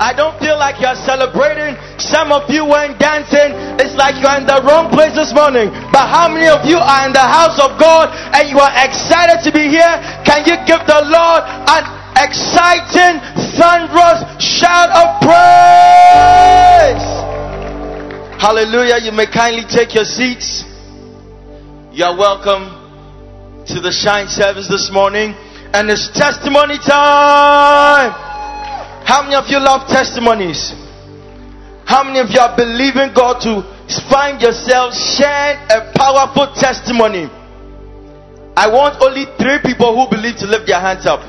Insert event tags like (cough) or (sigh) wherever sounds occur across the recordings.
I don't feel like you're celebrating. Some of you weren't dancing. It's like you're in the wrong place this morning. But how many of you are in the house of God and you are excited to be here? Can you give the Lord an exciting, thunderous shout of praise? Hallelujah. You may kindly take your seats. You are welcome to the Shine service this morning. And it's testimony time. How many of you love testimonies? How many of you are believing God to find yourself sharing a powerful testimony? I want only three people who believe to lift their hands up.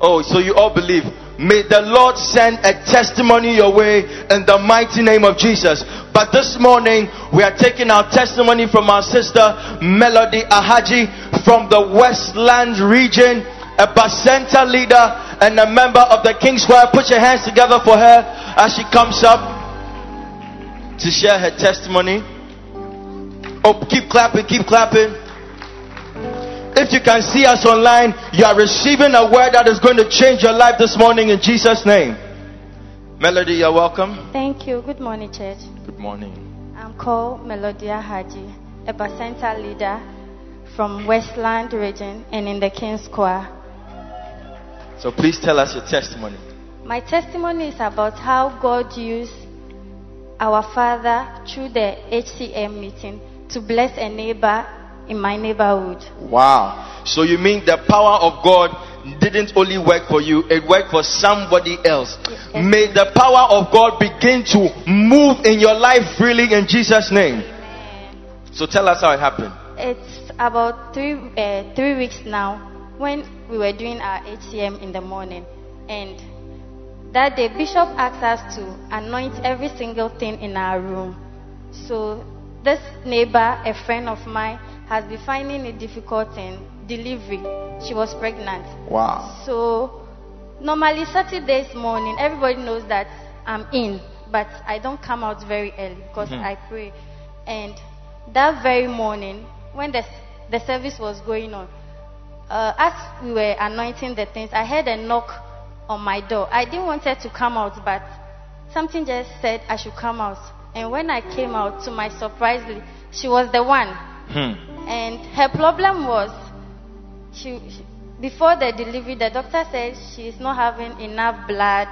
Oh, so you all believe. May the Lord send a testimony your way in the mighty name of Jesus. But this morning, we are taking our testimony from our sister Melody Ahaji from the Westland region, a Bacenta leader and a member of the King's Choir. Put your hands together for her as she comes up to share her testimony. Oh, keep clapping, keep clapping. If you can see us online, you are receiving a word that is going to change your life this morning in Jesus' name. Melody, you're welcome. Thank you. Good morning, church. Good morning. I'm called Melody Ahaji, a Bacenta leader from Westland region and in the King's Choir. So please tell us your testimony. My testimony is about how God used our Father through the HCM meeting to bless a neighbor in my neighborhood. Wow. So you mean the power of God didn't only work for you, it worked for somebody else. Yes. May the power of God begin to move in your life freely in Jesus' name. So tell us how it happened. It's about three uh, three weeks now when we were doing our HCM in the morning, and that day Bishop asked us to anoint every single thing in our room. So this neighbor, a friend of mine, has been finding it difficult in delivery. She was pregnant. Wow. So normally Saturdays morning, everybody knows that I'm in, but I don't come out very early because Mhm. I pray. And that very morning, when the the service was going on, uh, as we were anointing the things, I heard a knock on my door. I didn't want her to come out, but something just said I should come out. And when I came out, to my surprise, she was the one. Hmm. And her problem was, she, she- before the delivery, the doctor said she is not having enough blood.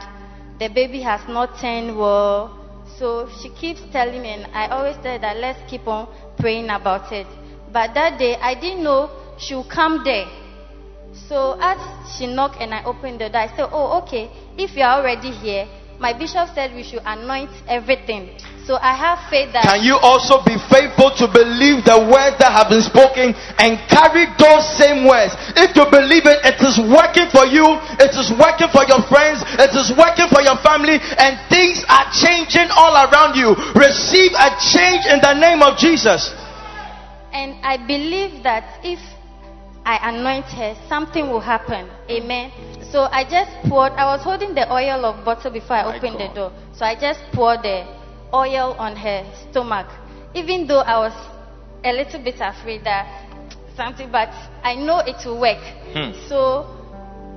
The baby has not turned well. So she keeps telling me, and I always tell her that let's keep on praying about it. But that day, I didn't know she would come there. So as she knocked and I opened the door, I said, Oh, okay. If you are already here, my bishop said we should anoint everything. So I have faith that. Can you also be faithful to believe the words that have been spoken and carry those same words? If you believe it, it is working for you, it is working for your friends, it is working for your family, and things are changing all around you. Receive a change in the name of Jesus. And I believe that if I anoint her, something will happen. Amen. So I just poured, I was holding the oil of bottle before I opened the door. So I just poured the oil on her stomach. Even though I was a little bit afraid that something, but I know it will work. Hmm. So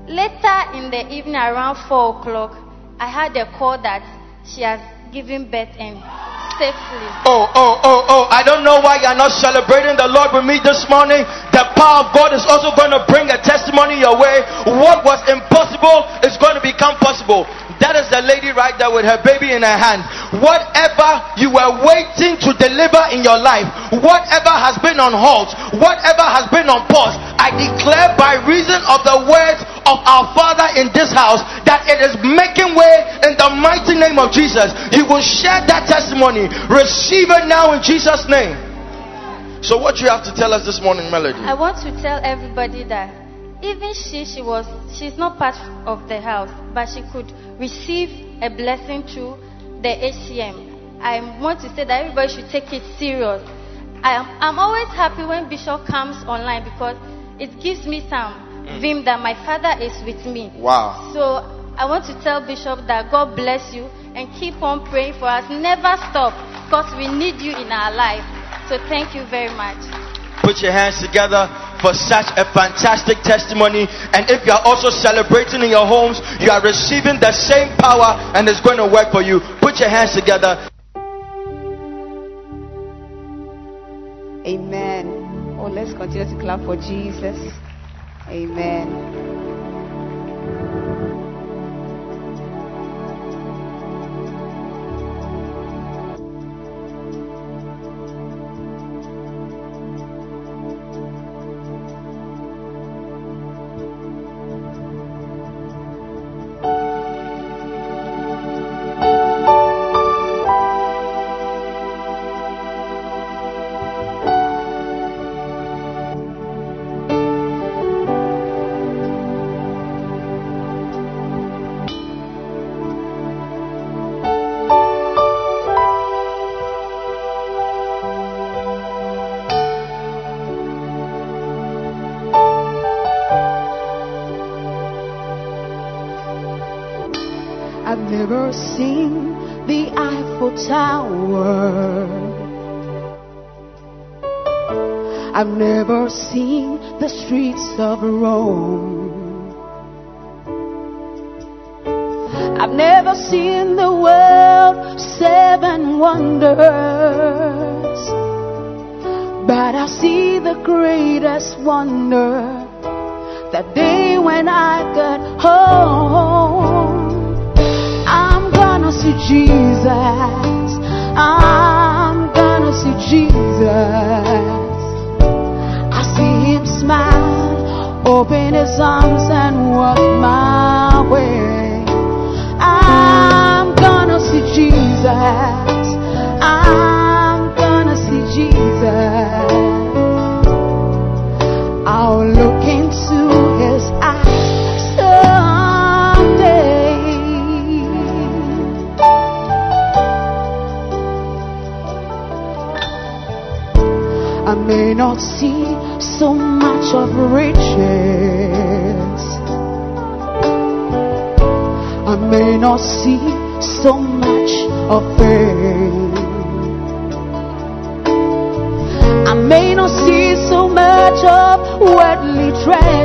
later in the evening, around 4 o'clock, I had a call that she has given birth and safely. Oh, oh, oh, oh. I don't know why you're not celebrating the Lord with me this morning. The power of God is also going to bring a testimony your way. What was impossible is going to become possible. That is the lady right there with her baby in her hand. whatever you were waiting to deliver in your life, whatever has been on hold, whatever has been on pause, I declare by reason of the words of our Father in this house that it is making way in the mighty name of Jesus. You will share that testimony. Receive it now in Jesus' name. So, what you have to tell us this morning, Melody? I want to tell everybody that even she, she was, she's not part of the house, but she could receive a blessing through the HCM. I want to say that everybody should take it serious. I am, I'm always happy when Bishop comes online because it gives me some Mm. vim that my father is with me. Wow. So I want to tell Bishop that God bless you and keep on praying for us. Never stop because we need you in our life. So thank you very much. Put your hands together for such a fantastic testimony. And if you are also celebrating in your homes, you are receiving the same power and it's going to work for you. Put your hands together. Amen. Oh, let's continue to clap for Jesus. Amen. Never seen the Eiffel Tower. I've never seen the streets of Rome. I've never seen the world seven wonders. But I see the greatest wonder that day when I got home. See Jesus. I'm gonna see Jesus. I see him smile, open his arms and walk my way. I'm gonna see Jesus. I'm gonna see Jesus. I'll look may not see so much of riches. I may not see so much of fame. I may not see so much of worldly treasures.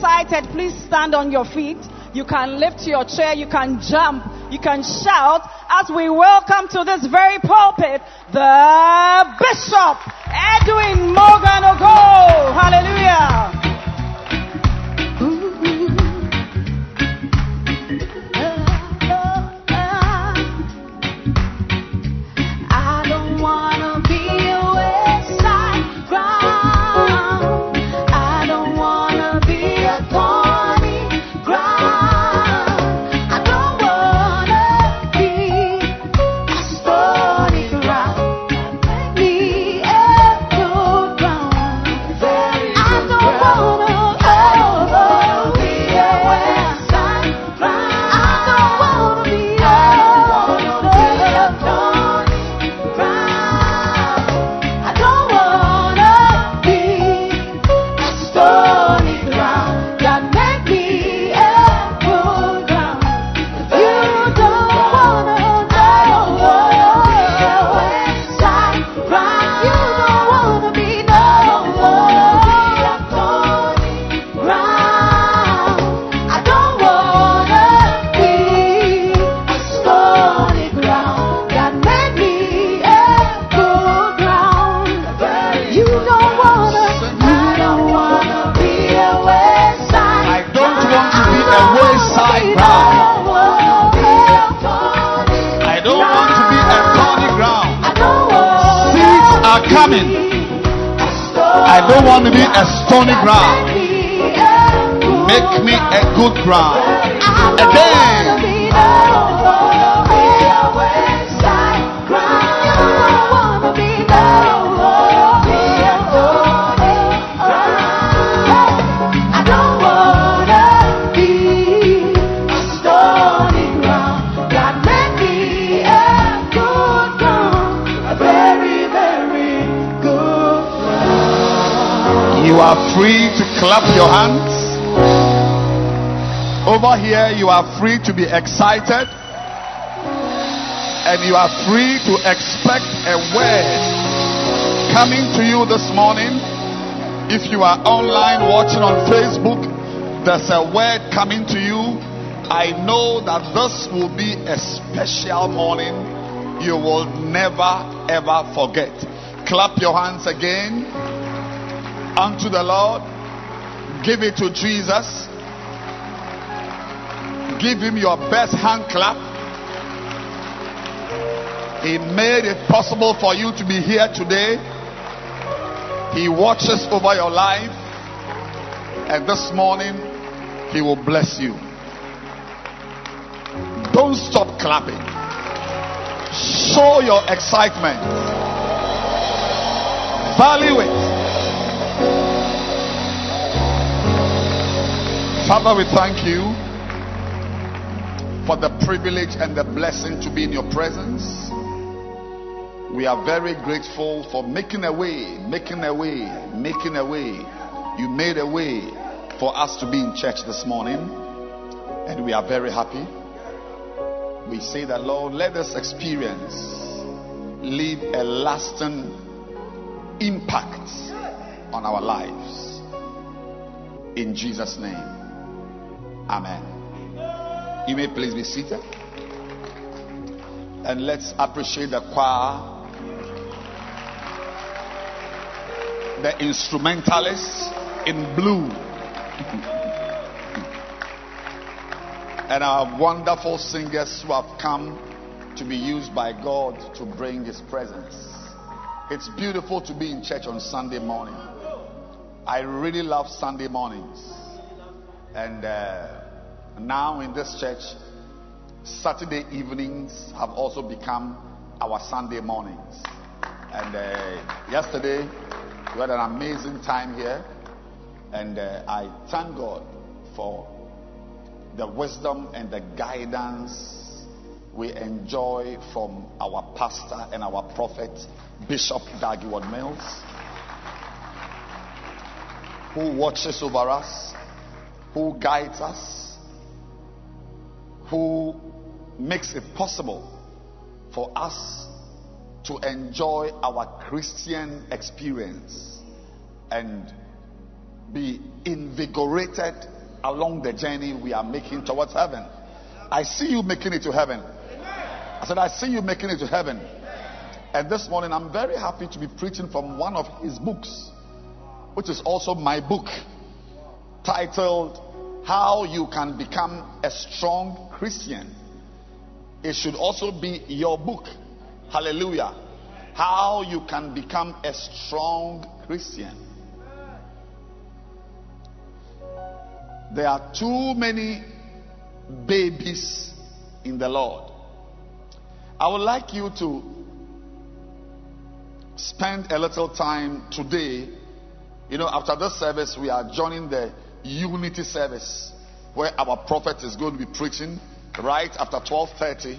Excited, please stand on your feet. You can lift your chair. You can jump. You can shout as we welcome to this very pulpit the Bishop Edwin Morgan Ogo. Hallelujah. To be excited. And you are free to expect a word coming to you this morning. If you are online watching on Facebook, there's a word coming to you. I know that this will be a special morning you will never ever forget. Clap your hands again unto the Lord. Give it to Jesus. Give him your best hand clap. He made it possible for you to be here today. He watches over your life. And this morning, He will bless you. Don't stop clapping. Show your excitement. Value it. Father, we thank you for the privilege and the blessing to be in your presence. We are very grateful for making a way, making a way, making a way. You made a way for us to be in church this morning, and we are very happy. We say that, Lord, let this experience leave a lasting impact on our lives. In Jesus' name, Amen. You may please be seated. And let's appreciate the choir the instrumentalists in blue (laughs) and our wonderful singers who have come to be used by God to bring His presence. It's beautiful to be in church on Sunday morning. I really love Sunday mornings. And uh, now in this church, Saturday evenings have also become our Sunday mornings. And uh, yesterday, we had an amazing time here, and uh, I thank God for the wisdom and the guidance we enjoy from our pastor and our prophet, Bishop Dag Heward-Mills. who watches over us, who guides us, who makes it possible for us to enjoy our Christian experience and be invigorated along the journey we are making towards heaven. I see you making it to heaven. I said, I see you making it to heaven. And this morning, I'm very happy to be preaching from one of his books, which is also my book, titled How You Can Become a Strong Christian. It should also be your book. Hallelujah. How you can become a strong Christian. There are too many babies in the Lord. I would like you to spend a little time today. You know, after this service, we are joining the unity service where our prophet is going to be preaching right after 12:30.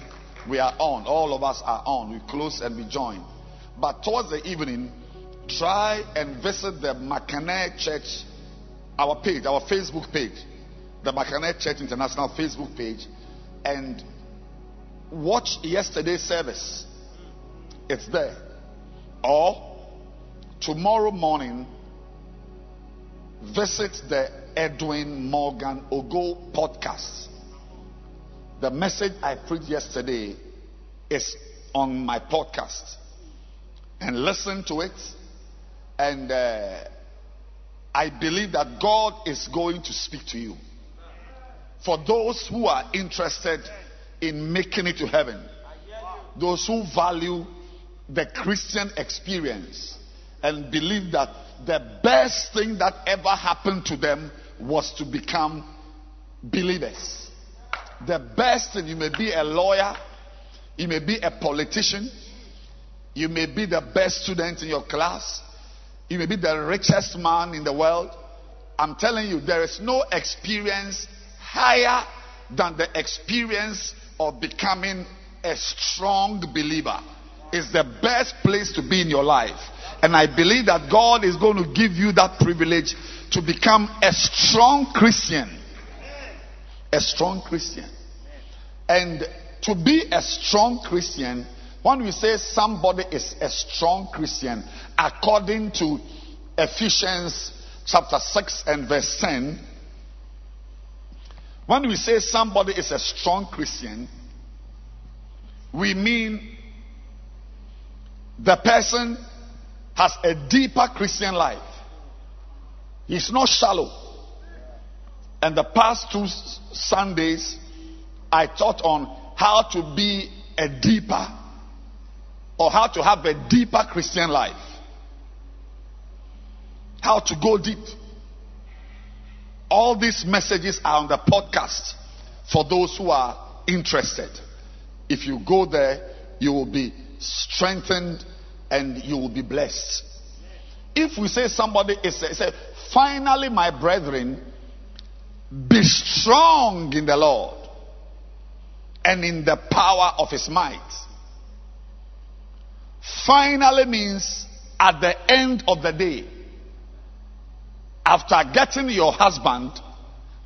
We are on. All of us are on. We close and we join. But towards the evening, try and visit the Makane Church, our page, our Facebook page, the Makane Church International Facebook page, and watch yesterday's service. It's there. Or tomorrow morning, visit the Edwin Morgan Ogo podcast. The message I preached yesterday is on my podcast. And listen to it. And uh, I believe that God is going to speak to you. For those who are interested in making it to heaven, those who value the Christian experience and believe that the best thing that ever happened to them was to become believers. The best thing, you may be a lawyer, you may be a politician, you may be the best student in your class, you may be the richest man in the world. I'm telling you, there is no experience higher than the experience of becoming a strong believer. It's the best place to be in your life. And I believe that God is going to give you that privilege to become a strong Christian. A strong Christian. And to be a strong Christian, when we say somebody is a strong Christian, according to Ephesians chapter 6 and verse 10, when we say somebody is a strong Christian, we mean the person has a deeper Christian life. He's not shallow. And the past two Sundays, I taught on how to be a deeper or how to have a deeper Christian life. How to go deep. All these messages are on the podcast for those who are interested. If you go there, you will be strengthened and you will be blessed. If we say somebody is say, finally, my brethren, be strong in the Lord and in the power of his might. Finally means at the end of the day, after getting your husband,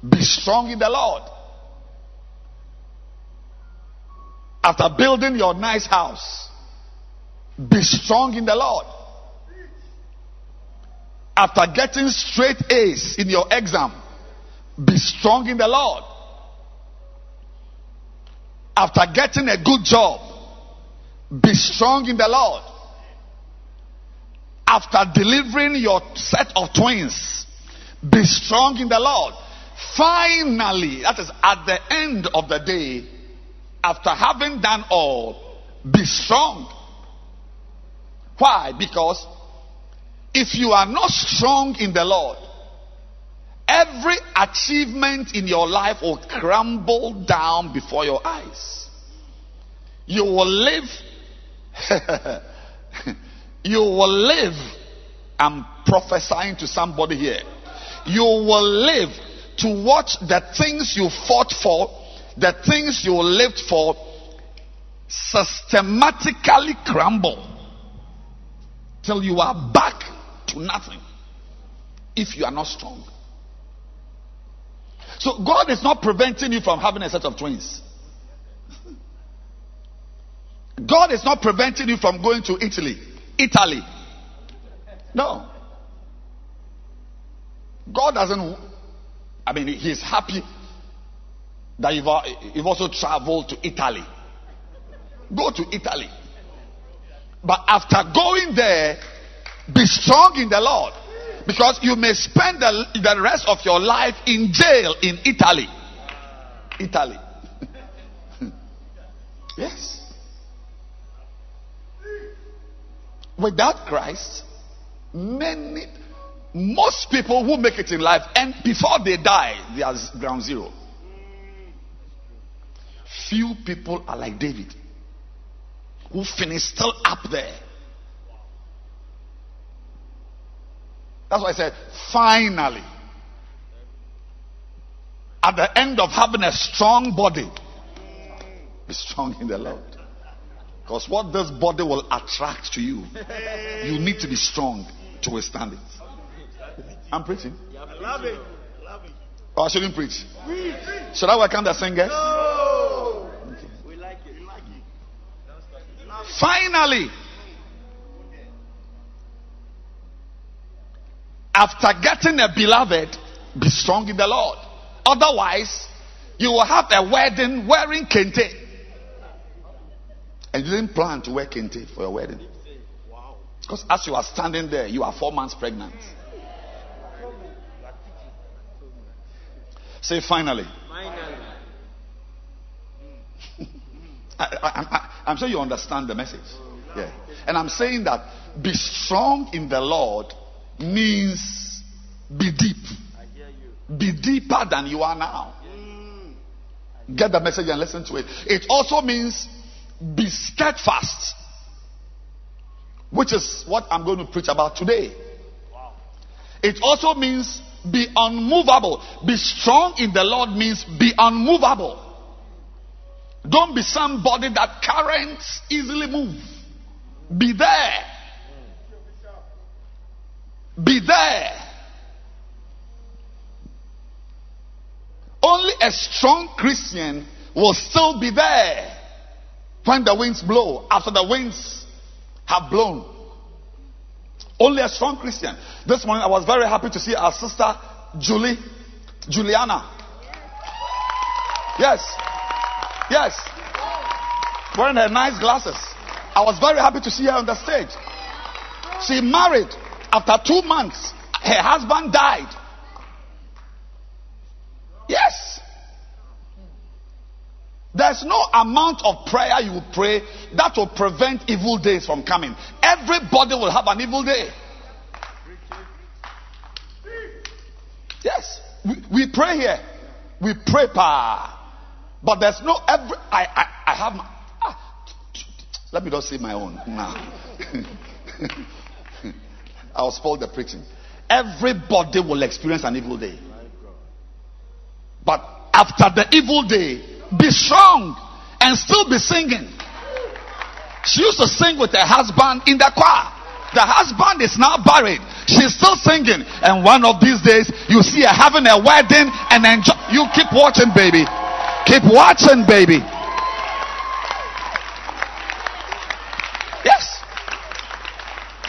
be strong in the Lord. After building your nice house, be strong in the Lord. After getting straight A's in your exam, be strong in the Lord. After getting a good job, be strong in the Lord. After delivering your set of twins, be strong in the Lord. Finally, that is at the end of the day, after having done all, be strong. Why? Because if you are not strong in the Lord, every achievement in your life will crumble down before your eyes. You will live, (laughs) you will live. I'm prophesying to somebody here. You will live to watch the things you fought for, the things you lived for, systematically crumble till you are back to nothing. if you are not strong. So God is not preventing you from having a set of twins. God is not preventing you from going to Italy. Italy. No. God doesn't, I mean, He's happy that you've, uh, you've also traveled to Italy. Go to Italy. But after going there, be strong in the Lord. Because you may spend the, the rest of your life in jail in Italy. Italy. (laughs) yes. Without Christ, many, most people who make it in life, and before they die, they are ground zero. Few people are like David, who finished still up there. That's why I said, finally, at the end of having a strong body, be strong in the Lord. Because what this body will attract to you, you need to be strong to withstand it. I'm preaching. Love it. Love it. Or I shouldn't preach. Should I welcome the singers? No. We like it. We like it. Finally, after getting a beloved, be strong in the Lord. Otherwise, you will have a wedding wearing kente. And you didn't plan to wear kente for your wedding. Because as you are standing there, you are four months pregnant. Say finally. Finally. (laughs) I, am sure you understand the message. Yeah. And I'm saying that be strong in the Lord means be deep. Be deeper than you are now. Get the message and listen to it. It also means be steadfast, which is what I'm going to preach about today. It also means be unmovable. Be strong in the Lord means be unmovable. Don't be somebody that currents easily move. Be there. Be there. Only a strong Christian will still be there when the winds blow, after the winds have blown. Only a strong Christian. This morning I was very happy to see our sister Julie, Juliana. Yes. Yes. Wearing her nice glasses. I was very happy to see her on the stage. She married after two months. Her husband died. Yes. There's no amount of prayer you will pray that will prevent evil days from coming. Everybody will have an evil day. Yes. We, we pray here. We pray pa. But there's no every I I, I have my ah, let me just say my own now. (laughs) I'll spoil the preaching. Everybody will experience an evil day. But after the evil day, be strong and still be singing. She used to sing with her husband in the choir. The husband is now buried. She's still singing. And one of these days, you see her having a wedding and enjoy. You keep watching, baby. Keep watching, baby. Yes.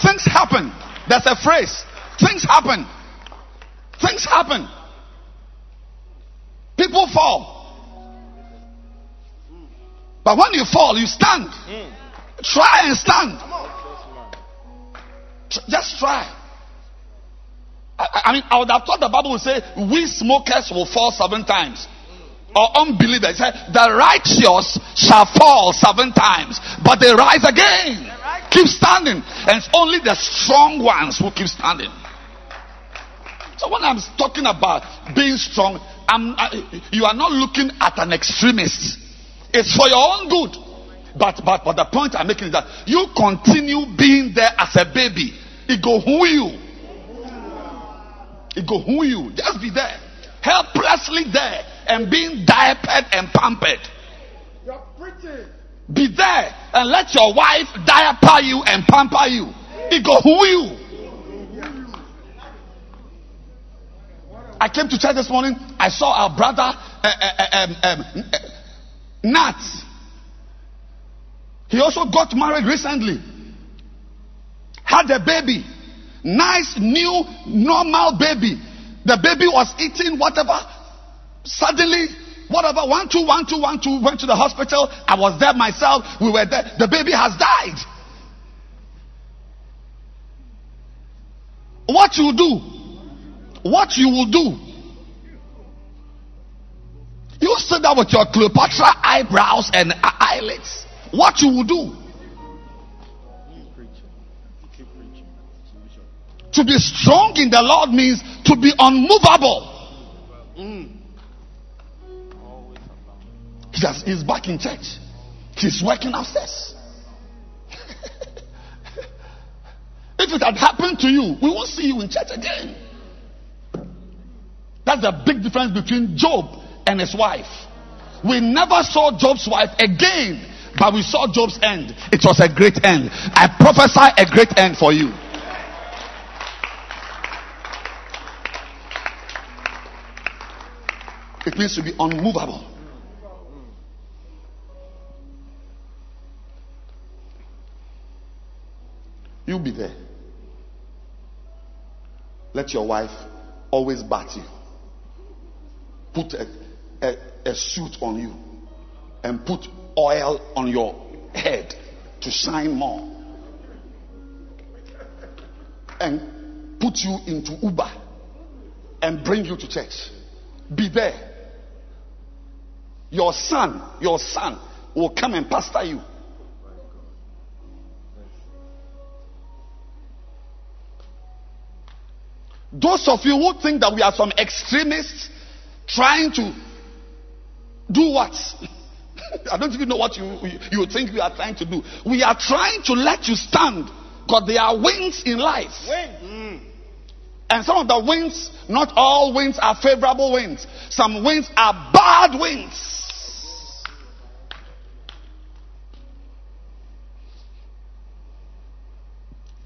Things happen. There's a phrase. Things happen. Things happen. People fall. But when you fall, you stand. Try and stand. Just try. I, I mean, I would have thought the Bible would say, We smokers will fall seven times. Or unbelievers. The righteous shall fall seven times, but they rise again. Keep standing. And it's only the strong ones who keep standing. So when I'm talking about being strong, I'm, I, you are not looking at an extremist. It's for your own good. But but but the point I'm making is that you continue being there as a baby. It go who you. It go who you. Just be there, helplessly there, and being diapered and pampered. You're pretty. Be there and let your wife diaper you and pamper you. It go who you. I came to church this morning. I saw our brother, uh, uh, um, um, uh, Nat. He also got married recently. Had a baby. Nice, new, normal baby. The baby was eating whatever. Suddenly, whatever, one, two, one, two, one, two, went to the hospital. I was there myself. We were there. The baby has died. What you do? What you will do? You sit there with your Cleopatra eyebrows and eyelids. What you will do? To be strong in the Lord means to be unmovable. He has, he's back in church. He's working upstairs. (laughs) if it had happened to you, we won't see you in church again. That's the big difference between Job and his wife. We never saw Job's wife again, but we saw Job's end. It was a great end. I prophesy a great end for you. It means to be unmovable. You be there. Let your wife always bat you. Put a, a, a suit on you and put oil on your head to shine more. And put you into Uber and bring you to church. Be there. Your son, your son will come and pastor you. Those of you who think that we are some extremists trying to do what? (laughs) I don't even know what you, you, think we are trying to do. We are trying to let you stand because there are winds in life. Mm. And some of the winds, not all winds are favorable winds. Some winds are bad winds.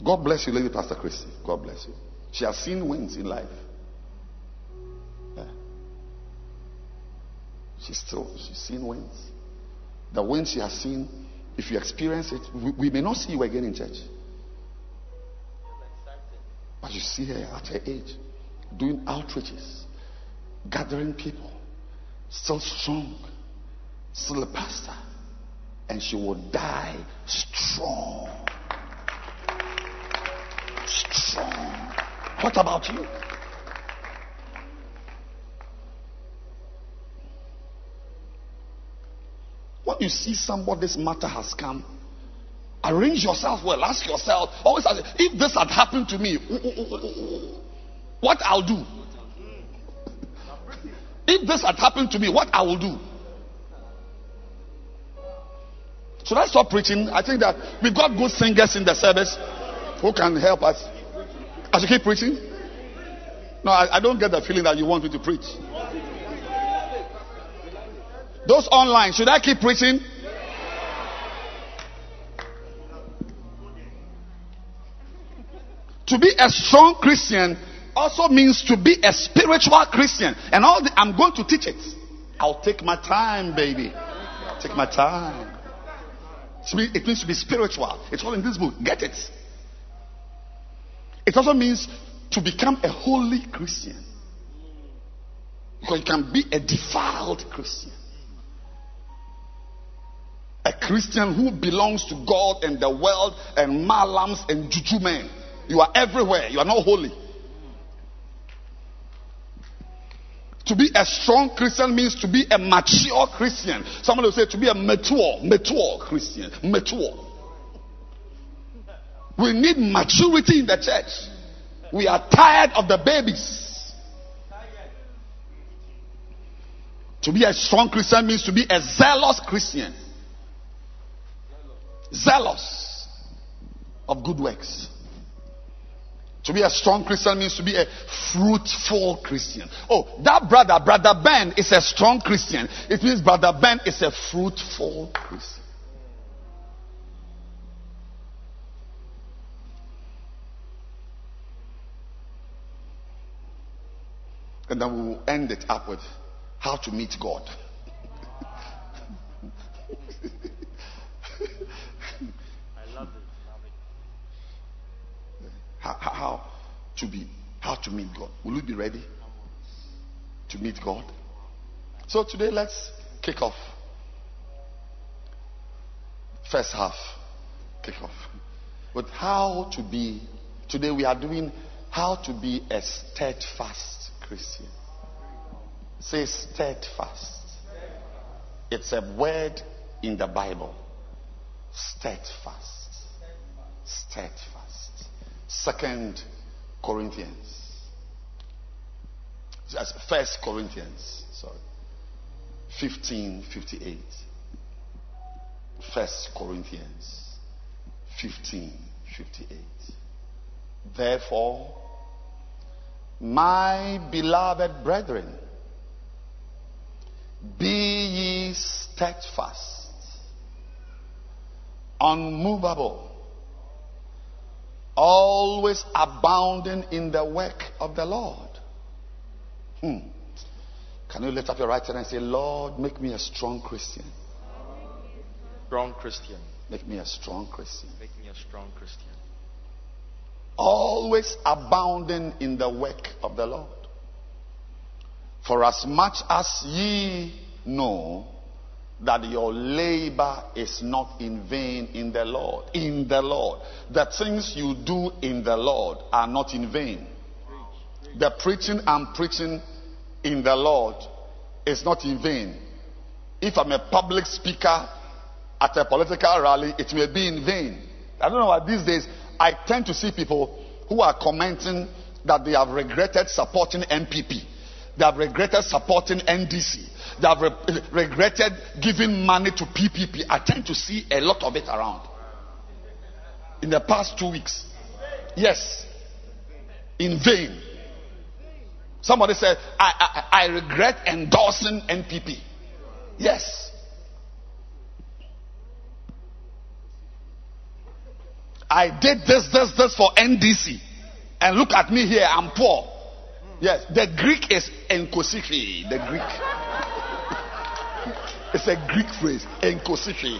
God bless you, Lady Pastor Christy. God bless you. She has seen winds in life. Yeah. She's still she's seen winds. The winds she has seen, if you experience it, we, we may not see you again in church. But you see her at her age doing outreaches, gathering people, still strong, still a pastor, and she will die strong. Strong. What about you? When you see somebody's matter has come, arrange yourself well. Ask yourself, always ask, if this had happened to me, what I'll do. If this had happened to me, what I will do. So I stop preaching? I think that we've got good singers in the service who can help us. I should keep preaching? No, I, I don't get the feeling that you want me to preach. Those online, should I keep preaching? To be a strong Christian also means to be a spiritual Christian. And all the, I'm going to teach it. I'll take my time, baby. Take my time. It means to be spiritual. It's all in this book. Get it. It also means to become a holy Christian. Because you can be a defiled Christian. A Christian who belongs to God and the world and malams and juju men. You are everywhere. You are not holy. To be a strong Christian means to be a mature Christian. Somebody will say to be a mature, mature Christian. Mature. We need maturity in the church. We are tired of the babies. To be a strong Christian means to be a zealous Christian. Zealous of good works. To be a strong Christian means to be a fruitful Christian. Oh, that brother, brother Ben, is a strong Christian. It means brother Ben is a fruitful Christian. And then we will end it up with how to meet God. how, how, how to be how to meet God. Will you be ready to meet God? So today let's kick off. First half, kick off with how to be. Today we are doing how to be a steadfast Christian. Say steadfast. It's a word in the Bible. Steadfast. Steadfast. Second Corinthians. First Corinthians. Sorry. 1558. First Corinthians 1558. Therefore, my beloved brethren, be ye steadfast, unmovable, always abounding in the work of the Lord. Hmm. Can you lift up your right hand and say, Lord, make me a strong Christian? Strong Christian. Make me a strong Christian. Make me a strong Christian. Always abounding in the work of the Lord. For as much as ye know that your labor is not in vain in the Lord. In the Lord. The things you do in the Lord are not in vain. The preaching I'm preaching in the Lord is not in vain. If I'm a public speaker at a political rally, it may be in vain. I don't know why these days I tend to see people who are commenting that they have regretted supporting NPP. They have regretted supporting NDC. They have re- regretted giving money to PPP. I tend to see a lot of it around in the past two weeks. Yes, in vain. Somebody said, I, I, I regret endorsing NPP. Yes. I did this, this, this for NDC. And look at me here, I'm poor. Yes, the Greek is enkosiki. The Greek. (laughs) it's a Greek phrase, enkosiki.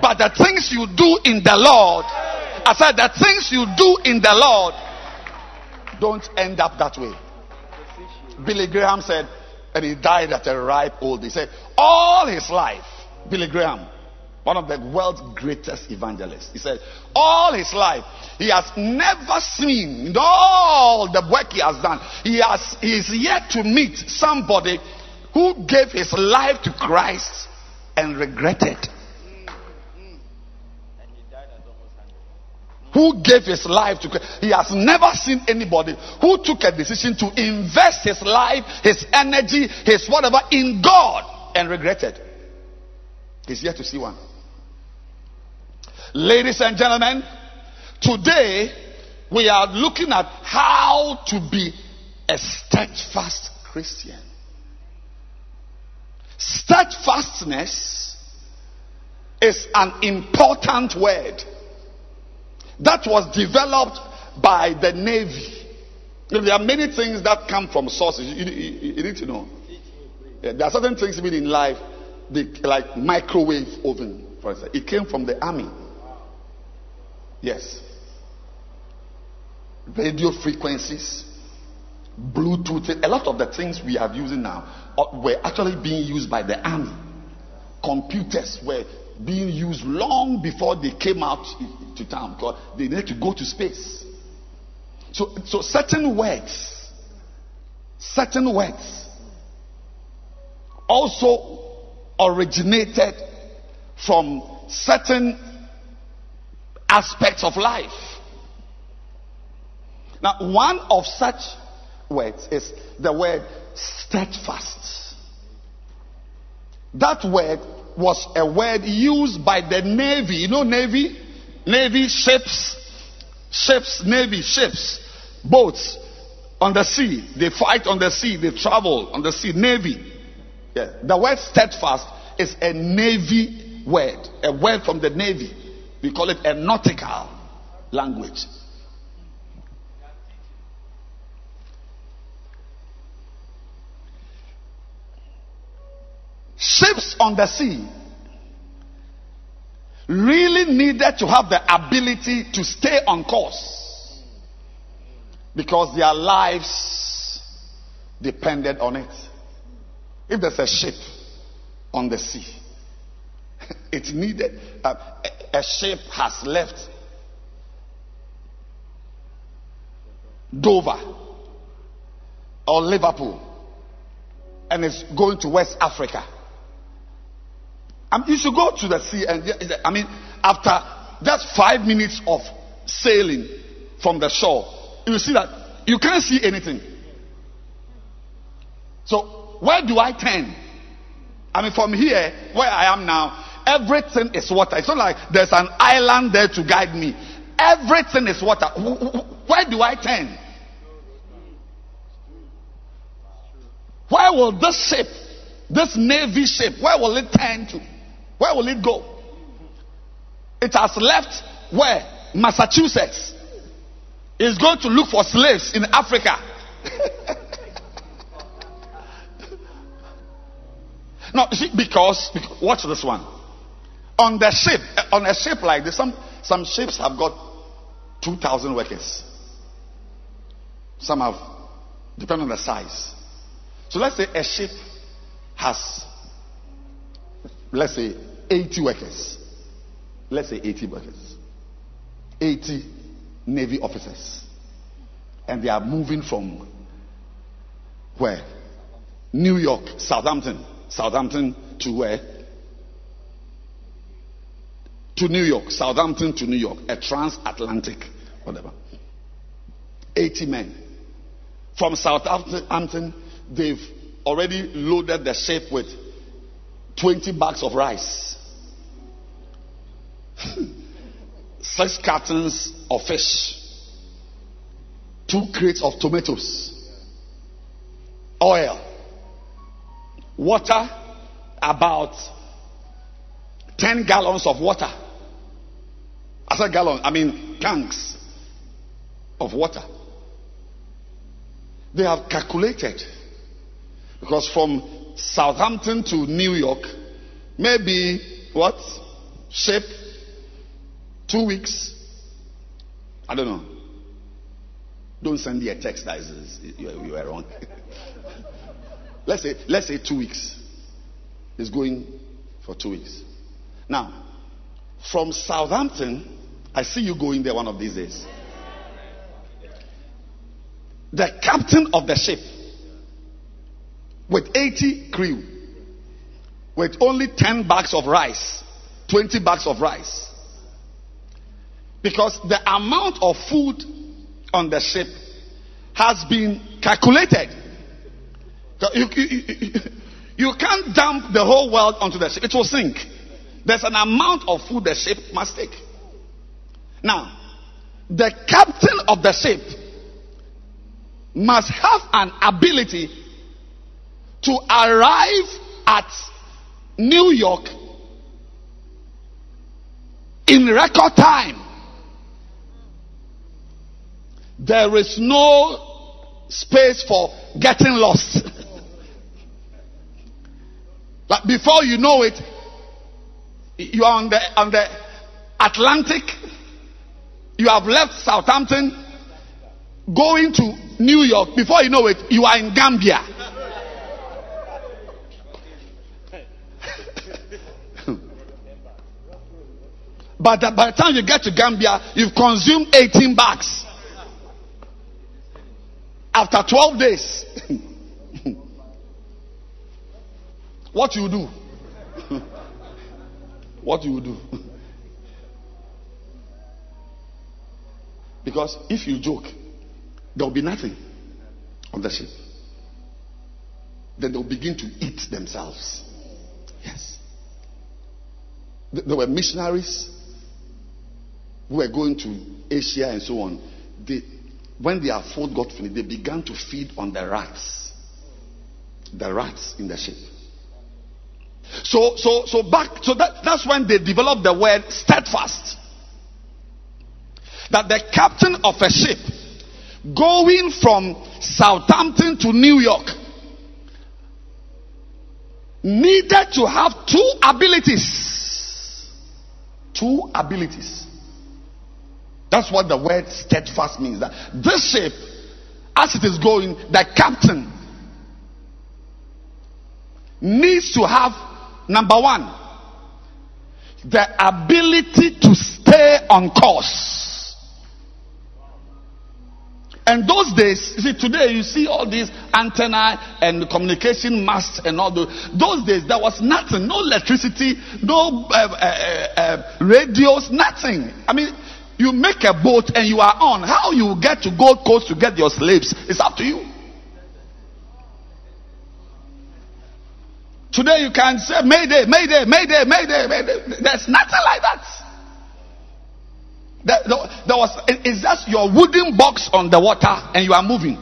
But the things you do in the Lord, I said, the things you do in the Lord don't end up that way. Billy Graham said, and he died at a ripe old age. He said, all his life, Billy Graham, one of the world's greatest evangelists, he said, all his life, he has never seen all the work he has done. He has he is yet to meet somebody who gave his life to Christ and regretted. who gave his life to Christ. He has never seen anybody who took a decision to invest his life, his energy, his whatever in God and regretted. He's yet to see one. Ladies and gentlemen, today we are looking at how to be a steadfast Christian. Steadfastness is an important word that was developed by the Navy. There are many things that come from sources. You, you, you need to know. There are certain things even in life, like microwave oven, for instance. It came from the army. Yes. Radio frequencies, Bluetooth, a lot of the things we are using now uh, were actually being used by the army. Computers were being used long before they came out to town because they need to go to space. So, so certain words, certain words also originated from certain aspects of life. Now, one of such words is the word steadfast. That word was a word used by the Navy. You know, Navy? Navy ships, ships, Navy ships, boats on the sea. They fight on the sea, they travel on the sea. Navy. Yeah. The word steadfast is a navy word, a word from the navy. We call it a nautical language. Ships on the sea really needed to have the ability to stay on course because their lives depended on it. If there's a ship on the sea, (laughs) it needed uh, a ship has left Dover or Liverpool and is going to West Africa. Um, you should go to the sea and I mean, after just five minutes of sailing from the shore, you see that you can't see anything. So where do I turn? I mean, from here, where I am now, everything is water. It's not like there's an island there to guide me. Everything is water. Where do I turn? Where will this ship, this navy ship, where will it turn to? Where will it go? It has left where? Massachusetts. It's going to look for slaves in Africa. (laughs) no, see, because, because watch this one. On the ship, eh, on a ship like this, some some ships have got two thousand workers. Some have, depending on the size. So let's say a ship has, let's say, 80 workers. Let's say 80 workers. 80 Navy officers. And they are moving from where? New York, Southampton. Southampton to where? To New York. Southampton to New York. A transatlantic, whatever. 80 men. From Southampton they've already loaded the ship with 20 bags of rice, (laughs) six cartons of fish, two crates of tomatoes, oil, water, about 10 gallons of water. I said gallons, I mean tanks of water. They have calculated because from Southampton to New York, maybe what? Ship? Two weeks? I don't know. Don't send me a text that is, you, you are wrong. (laughs) let's say let's say two weeks. It's going for two weeks. Now, from Southampton, I see you going there one of these days. The captain of the ship with 80 crew, with only 10 bags of rice, 20 bags of rice. Because the amount of food on the ship has been calculated. You, you, you, can't dump the whole world onto the ship, it will sink. There's an amount of food the ship must take. Now, the captain of the ship must have an ability to arrive at New York in record time. There is no space for getting lost. (laughs) but before you know it, you are on the, on the Atlantic. You have left Southampton, going to New York. Before you know it, you are in Gambia. (laughs) But uh, by the time you get to Gambia, you've consumed 18 bags. After 12 days. (laughs) what you do? (laughs) what you do? because if you joke, there will be nothing on the ship. Then they'll begin to eat themselves. Yes. There were missionaries who were going to Asia and so on, they, when their food got finished, they began to feed on the rats. The rats in the ship. So, so, so back, so that, that's when they developed the word steadfast. That the captain of a ship going from Southampton to New York needed to have two abilities. Two abilities. That's what the word steadfast means. That this ship, as it is going, the captain needs to have number one, the ability to stay on course. And those days, see, today you see all these antenna and communication masts and all those. Those days there was nothing, no electricity, no uh, uh, uh, radios, nothing. I mean, you make a boat and you are on. How you get to Gold Coast to get your slaves is up to you. Today you can say Mayday, Mayday, Mayday, Mayday, Mayday. There's nothing like that. There, there was it's just your wooden box on the water and you are moving.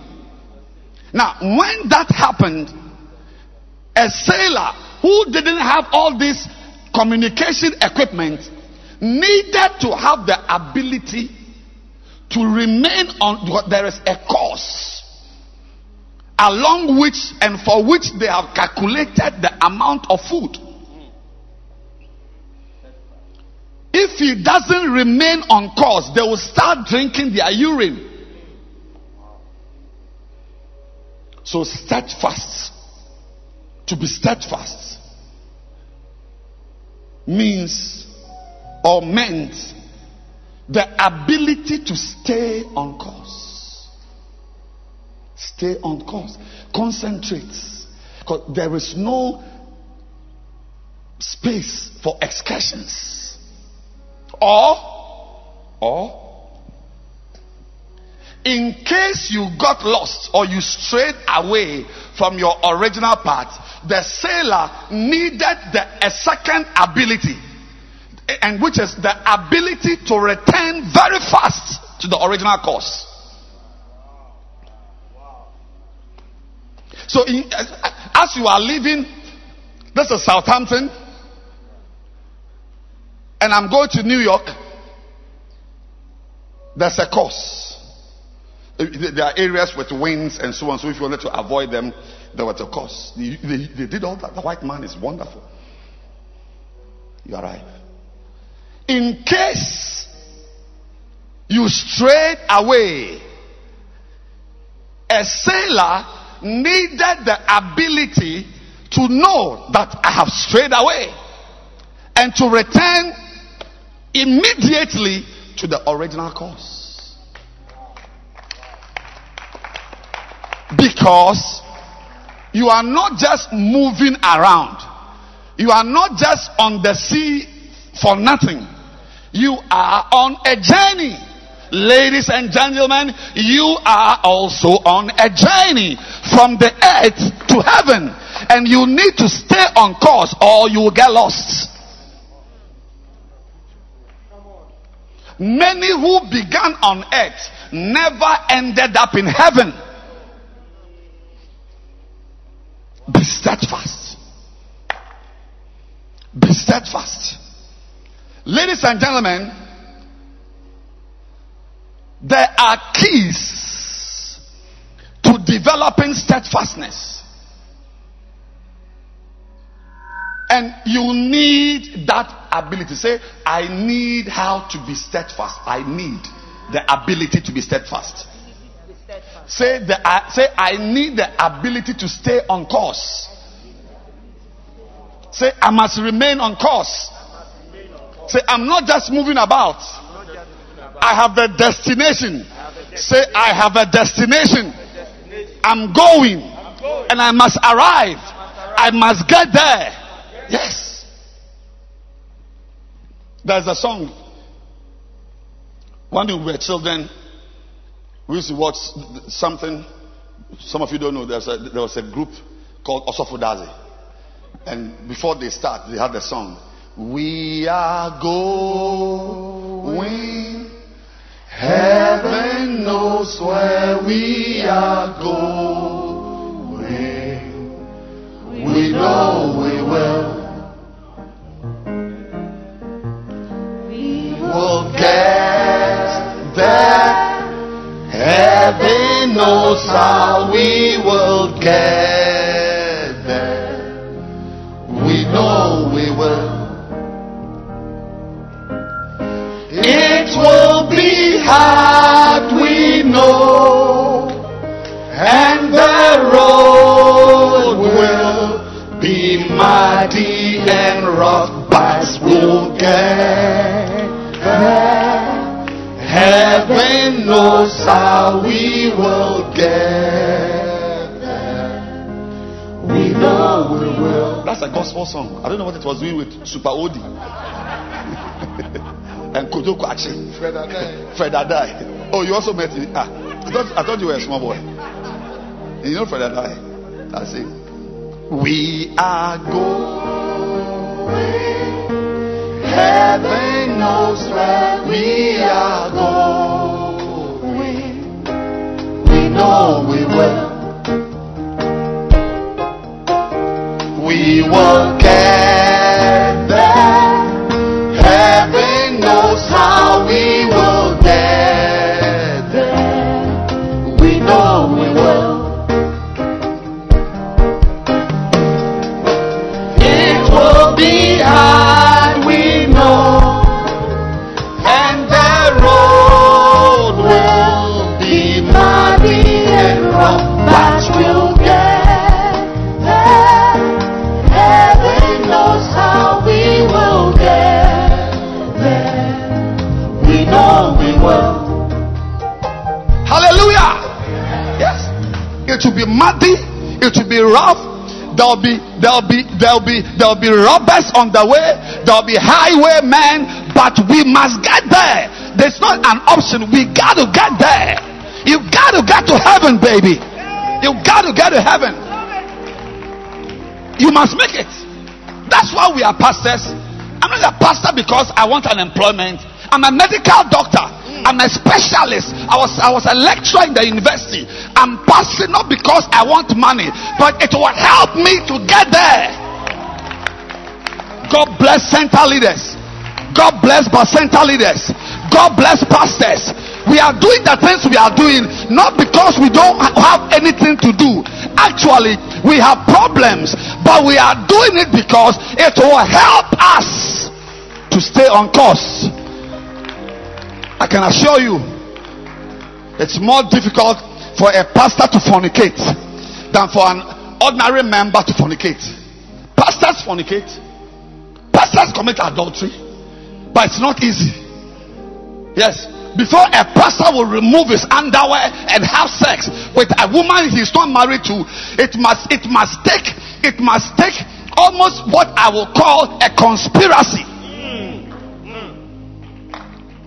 Now, when that happened, a sailor who didn't have all this communication equipment needed to have the ability to remain on there is a course along which and for which they have calculated the amount of food. If he doesn't remain on course, they will start drinking their urine. So, steadfast, to be steadfast, means or meant the ability to stay on course. Stay on course. Concentrate. Because there is no space for excursions. Or, or, in case you got lost or you strayed away from your original path, the sailor needed the, a second ability, and which is the ability to return very fast to the original course. So, in, as you are leaving, this is Southampton, and I'm going to New York. There's a course. There are areas with winds and so on. So if you wanted to avoid them, there was a course. They, they, they did all that. The white man is wonderful. You arrive. In case you strayed away, a sailor needed the ability to know that I have strayed away and to return immediately to the original course. Because you are not just moving around, you are not just on the sea for nothing, you are on a journey. Ladies and gentlemen, you are also on a journey from the earth to heaven. And you need to stay on course or you will get lost. Many who began on earth never ended up in heaven. Be steadfast. Be steadfast. Ladies and gentlemen, there are keys to developing steadfastness. And you need that ability. Say, I need how to be steadfast. I need the ability to be steadfast. Say, the, uh, say, I need the ability to stay on course. Say, I must remain on course. Say, I'm not just moving about. I have a destination. Say, I have a destination. I'm going. And I must arrive. I must get there. Yes. There's a song. When we were children, we used to watch something. Some of you don't know. There's a, there was a group called Osofo Dadzie. And before they start, they had the song. We are going. Heaven knows where we are going. We know we will. We will get there. Heaven knows how we will get there. We know we will. It will path we know, and the road will be muddy and rough, but we'll get there. Heaven knows how we will get there. We know we will. That's a gospel song. I don't know what it was doing with Super Odi. (laughs) and Kojoko Achi. Fred Adai. Fred Adai. Oh, you also met him. Ah, I thought, I thought you were a small boy. You know Fred Adai? That's it. We are going. Heaven knows where we are going. We know we will. We will get There'll be there'll be there'll be there'll be robbers on the way. There'll be highwaymen, but we must get there. There's not an option. We got to get there. You got to get to heaven, baby. You got to get to heaven. You must make it. That's why we are pastors. I'm not a pastor because I want an employment. I'm a medical doctor. I'm a specialist. I was I was a lecturer in the university. I'm passing not because I want money, but it will help me to get there. God bless center leaders. God bless center leaders. God bless pastors. We are doing the things we are doing not because we don't have anything to do. Actually, we have problems, but we are doing it because it will help us to stay on course. I can assure you, it's more difficult for a pastor to fornicate than for an ordinary member to fornicate. Pastors fornicate, pastors commit adultery, but it's not easy. Yes, before a pastor will remove his underwear and have sex with a woman he's not married to, it must it must take it must take almost what I will call a conspiracy hmm.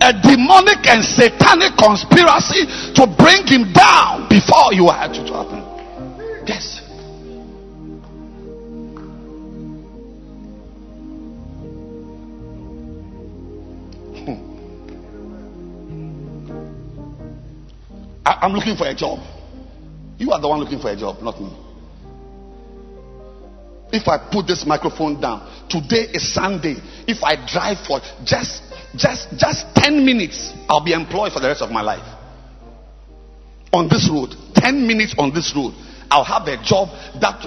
A demonic and satanic conspiracy to bring him down before you had to happen. Yes. Hmm. I'm looking for a job. You are the one looking for a job, not me. If I put this microphone down, today is Sunday. If I drive for just just just 10 minutes, I'll be employed for the rest of my life. On this road, 10 minutes on this road, I'll have a job that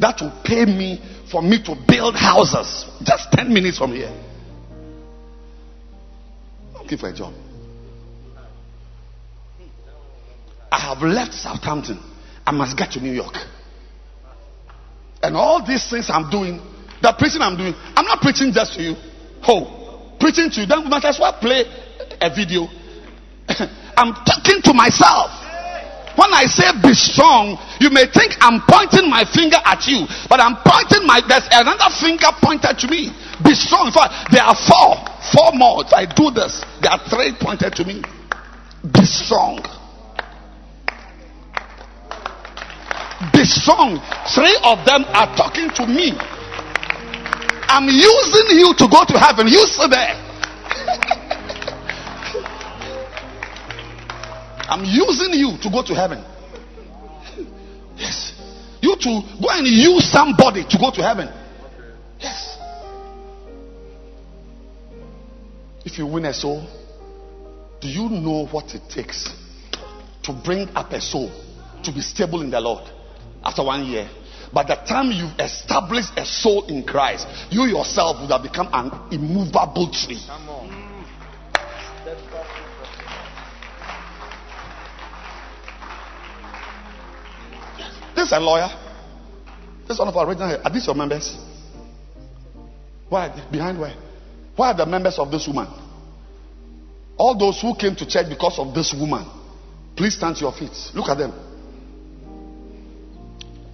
that will pay me for me to build houses. Just 10 minutes from here. I'm looking for a job. I have left Southampton. I must get to New York. And all these things I'm doing, the preaching I'm doing, I'm not preaching just to you. Oh, preaching to you. Then might as well play a video. (laughs) I'm talking to myself. When I say be strong, you may think I'm pointing my finger at you, but I'm pointing my there's another finger pointed to me. Be strong. In fact, there are four, four more. I do this, there are three pointed to me. Be strong. Be strong. Three of them are talking to me. I'm using you to go to heaven. You sit there. I'm using you to go to heaven. Yes. You to go and use somebody to go to heaven. Yes. If you win a soul, do you know what it takes to bring up a soul to be stable in the Lord after one year? By the time you've established a soul in Christ, you yourself would have become an immovable tree. This is a lawyer. This is one of our original. Are these your members? Why? Behind where? Why are the members of this woman? All those who came to church because of this woman, please stand to your feet. Look at them.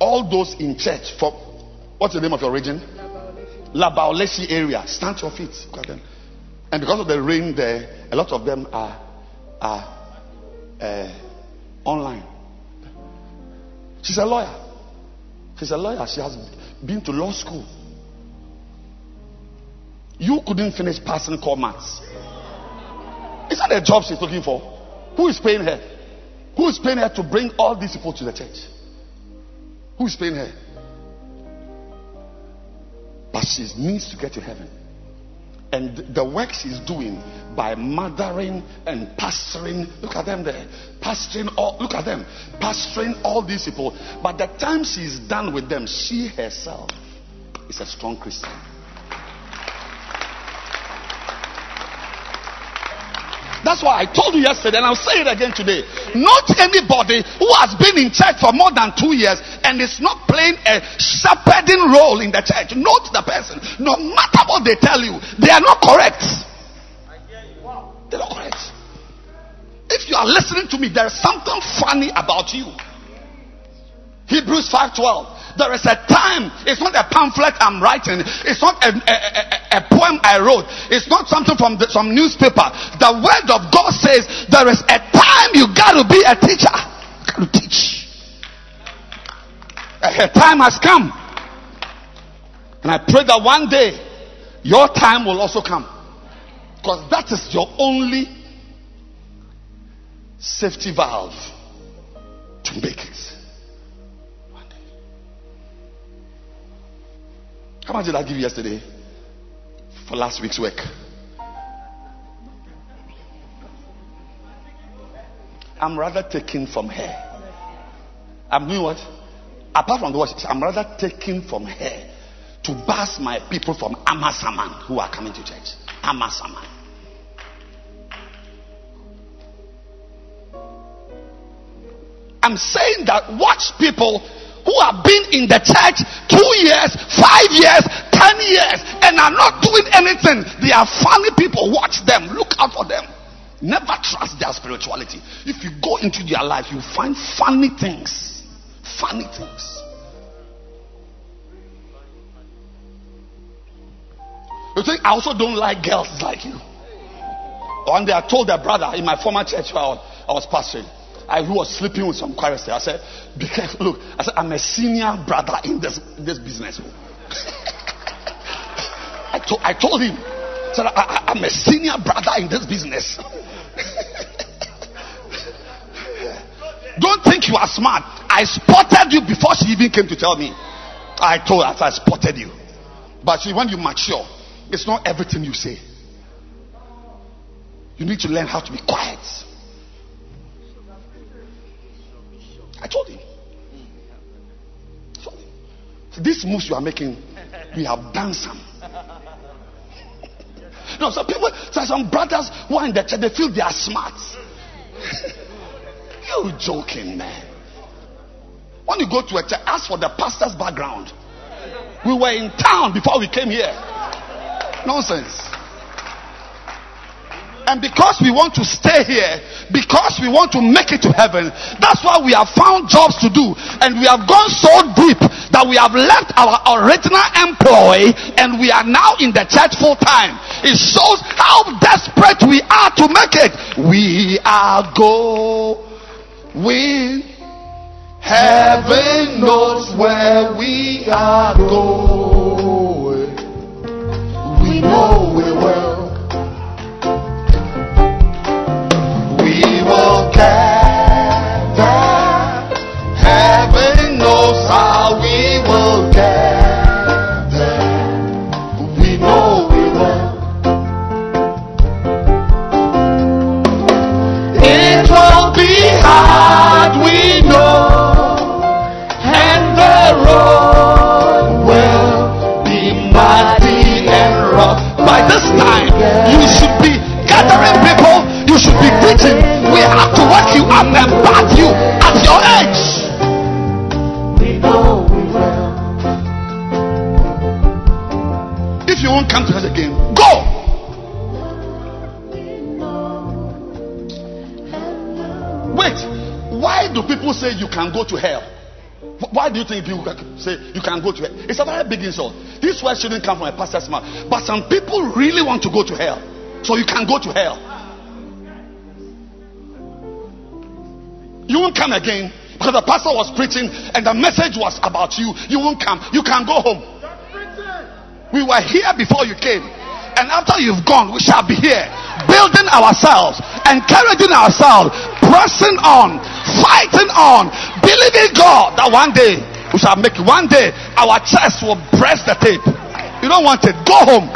All those in church for what's the name of your region? Labaoleshi area. Stand your feet. And because of the rain there, a lot of them are are uh, online. She's a lawyer. She's a lawyer. She has been to law school. You couldn't finish passing core maths. Is that a job she's looking for? Who is paying her? Who is paying her to bring all these people to the church? Who is paying her? But she needs to get to heaven. And the work she's doing by mothering and pastoring, look at them there, pastoring all, look at them, pastoring all these people. But the time she's done with them, she herself is a strong Christian. That's why I told you yesterday, and I'll say it again today. Not anybody who has been in church for more than two years and is not playing a shepherding role in the church. Note the person. No matter what they tell you, they are not correct. They're not correct. If you are listening to me, there's something funny about you. Hebrews 5:12. There is a time. It's not a pamphlet I'm writing. It's not a, a, a, a poem I wrote. It's not something from the, some newspaper. The word of God says there is a time you got to be a teacher. You got to teach. A time has come. And I pray that one day your time will also come. Because that is your only safety valve to make it. How much did I give yesterday for last week's work? I'm rather taking from her. I'm doing what? Apart from the worship, I'm rather taking from her to bus my people from Amasaman who are coming to church. Amasaman. I'm saying that watch people who have been in the church two years, five years, ten years, and are not doing anything. They are funny people. Watch them. Look out for them. Never trust their spirituality. If you go into their life, you find funny things. Funny things. You think I also don't like girls like you? One day I told a brother in my former church where I was pastoring. I was sleeping with some choristers. I said, Be careful. Look, I said, I'm a senior brother in this, this business. (laughs) I, to, I told him, I said, I, I'm a senior brother in this business. (laughs) Don't think you are smart. I spotted you before she even came to tell me. I told her, I spotted you. But see, when you mature, it's not everything you say. You need to learn how to be quiet. These moves you are making, we have done some. no, some people, some brothers who are in the church, they feel they are smart. (laughs) you joking, man. When you go to a church, ask for the pastor's background. We were in town before we came here. Nonsense. And because we want to stay here, because we want to make it to heaven, that's why we have found jobs to do. And we have gone so deep that we have left our original employ and we are now in the church full time. It shows how desperate we are to make it. We are going. Heaven knows where we are going. We know remembered you at your age. If you won't come to us again, go. Wait, why do people say you can go to hell? Why do you think people say you can go to hell? It's a very big insult. This word shouldn't come from a pastor's mouth. But some people really want to go to hell. So you can go to hell. You won't come again because the pastor was preaching and the message was about you. You won't come. You can go home. We were here before you came. And after you've gone, we shall be here building ourselves, encouraging ourselves, pressing on, fighting on, believing God that one day we shall make it. One day our chest will press the tape. You don't want it. Go home.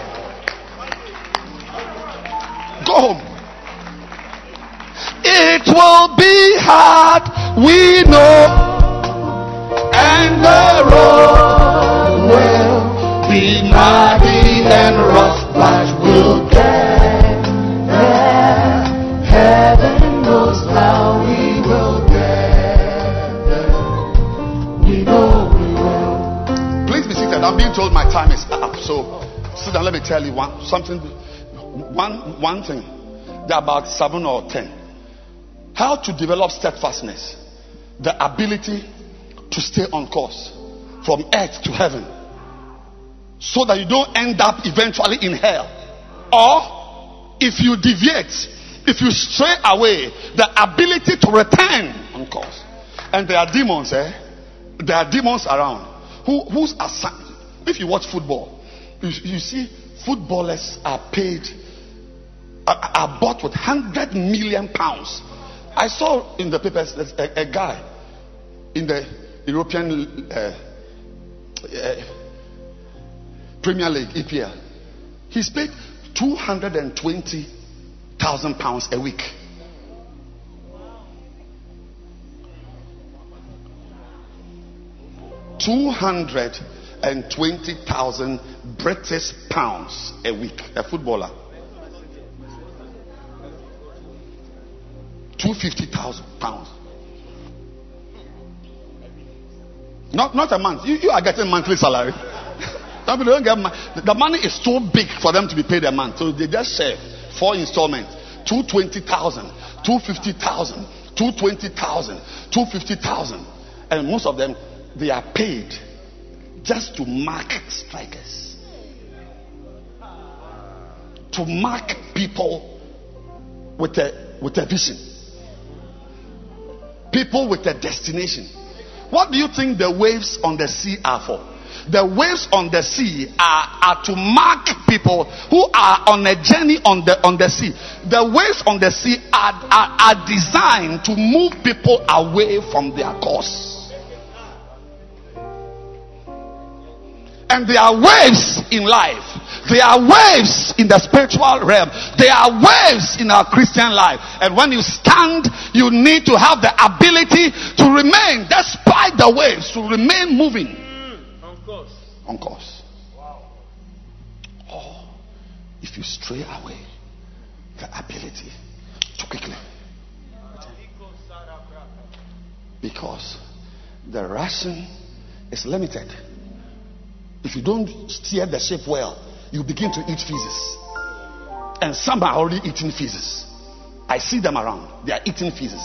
Go home. It will be hard, we know, and the road will be muddy and rough, but we'll get there. Heaven knows how we will get there. We know we will. Please be seated. I'm being told my time is up, so sit down. Let me tell you one something. One one thing. There are about seven or ten. How to develop steadfastness, the ability to stay on course from earth to heaven, so that you don't end up eventually in hell. Or if you deviate, if you stray away, the ability to return on course. And there are demons, eh? There are demons around who whose assigned. If you watch football, you, you see footballers are paid, are, are bought with hundred million pounds. I saw in the papers a, a guy in the European uh, uh, Premier League EPL. He's paid two hundred and twenty thousand pounds a week. Two hundred and twenty thousand British pounds a week. A footballer. Two fifty thousand pounds. Not not a month. You, you are getting monthly salary. (laughs) Some don't get the money is too big for them to be paid a month, so they just share four installments: two twenty thousand, two fifty thousand, two twenty thousand, two fifty thousand, and most of them they are paid just to mark strikers, to mark people with a with a vision, people with a destination. What do you think the waves on the sea are for? The waves on the sea are, are to mark people who are on a journey on the on the sea. The waves on the sea are, are, are designed to move people away from their course. And there are waves in life. There are waves in the spiritual realm. There are waves in our Christian life. And when you stand, you need to have the ability to remain, despite the waves, to remain moving mm, on course. On course. Wow. Or if you stray away, the ability to quickly. Because the ration is limited. If you don't steer the ship well, you begin to eat feces. And some are already eating feces. I see them around. They are eating feces.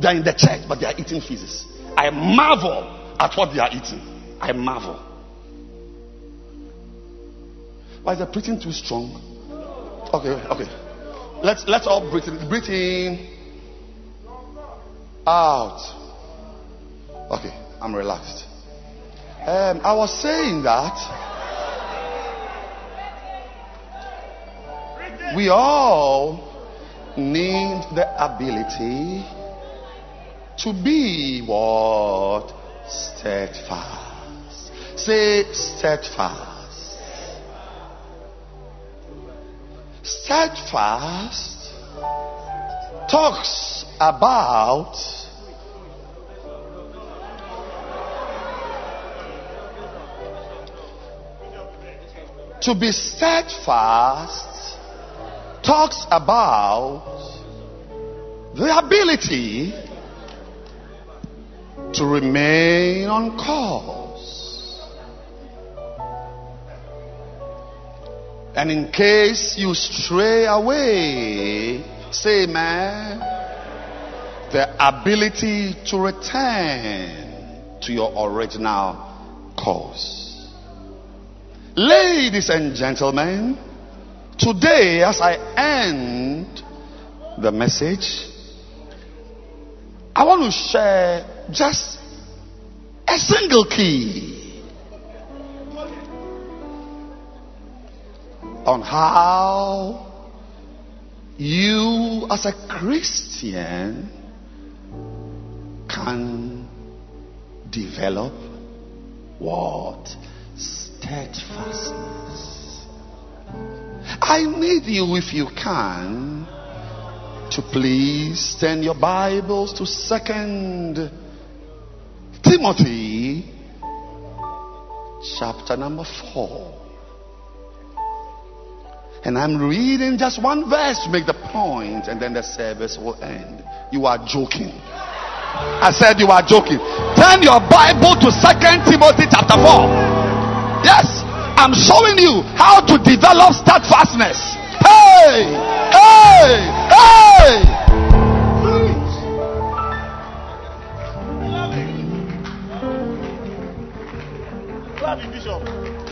They are in the church, but they are eating feces. I marvel at what they are eating. I marvel. Why is the preaching too strong? Okay, okay. Let's let's all breathe in. Breathe in. Out. Okay, I'm relaxed. Um, I was saying that we all need the ability to be what? Steadfast. Say steadfast. Steadfast talks about to be steadfast talks about the ability to remain on course. And in case you stray away, say, man, the ability to return to your original course. Ladies and gentlemen, today as I end the message, I want to share just a single key on how you, as a Christian, can develop what? Steadfastness. I need you, if you can, to please turn your Bibles to Second Timothy, chapter number four. And I'm reading just one verse to make the point, and then the service will end. You are joking. I said you are joking. Turn your Bible to Second Timothy chapter 4. Yes, I'm showing you how to develop steadfastness. Hey! Hey! Hey!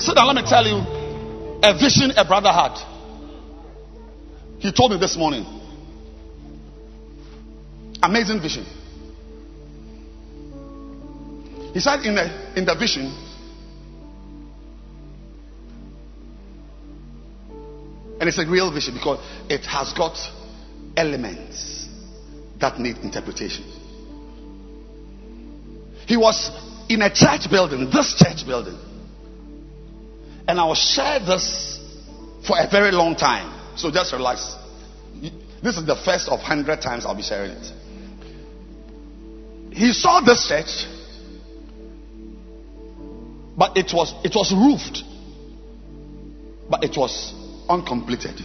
So now let me tell you a vision a brother had. He told me this morning. Amazing vision. He said in the in the vision, and it's a real vision because it has got elements that need interpretation. He was in a church building, this church building, and I will share this for a very long time. So just relax. This is the first of hundred times I'll be sharing it. He saw this church, but it was it was roofed, but it was uncompleted.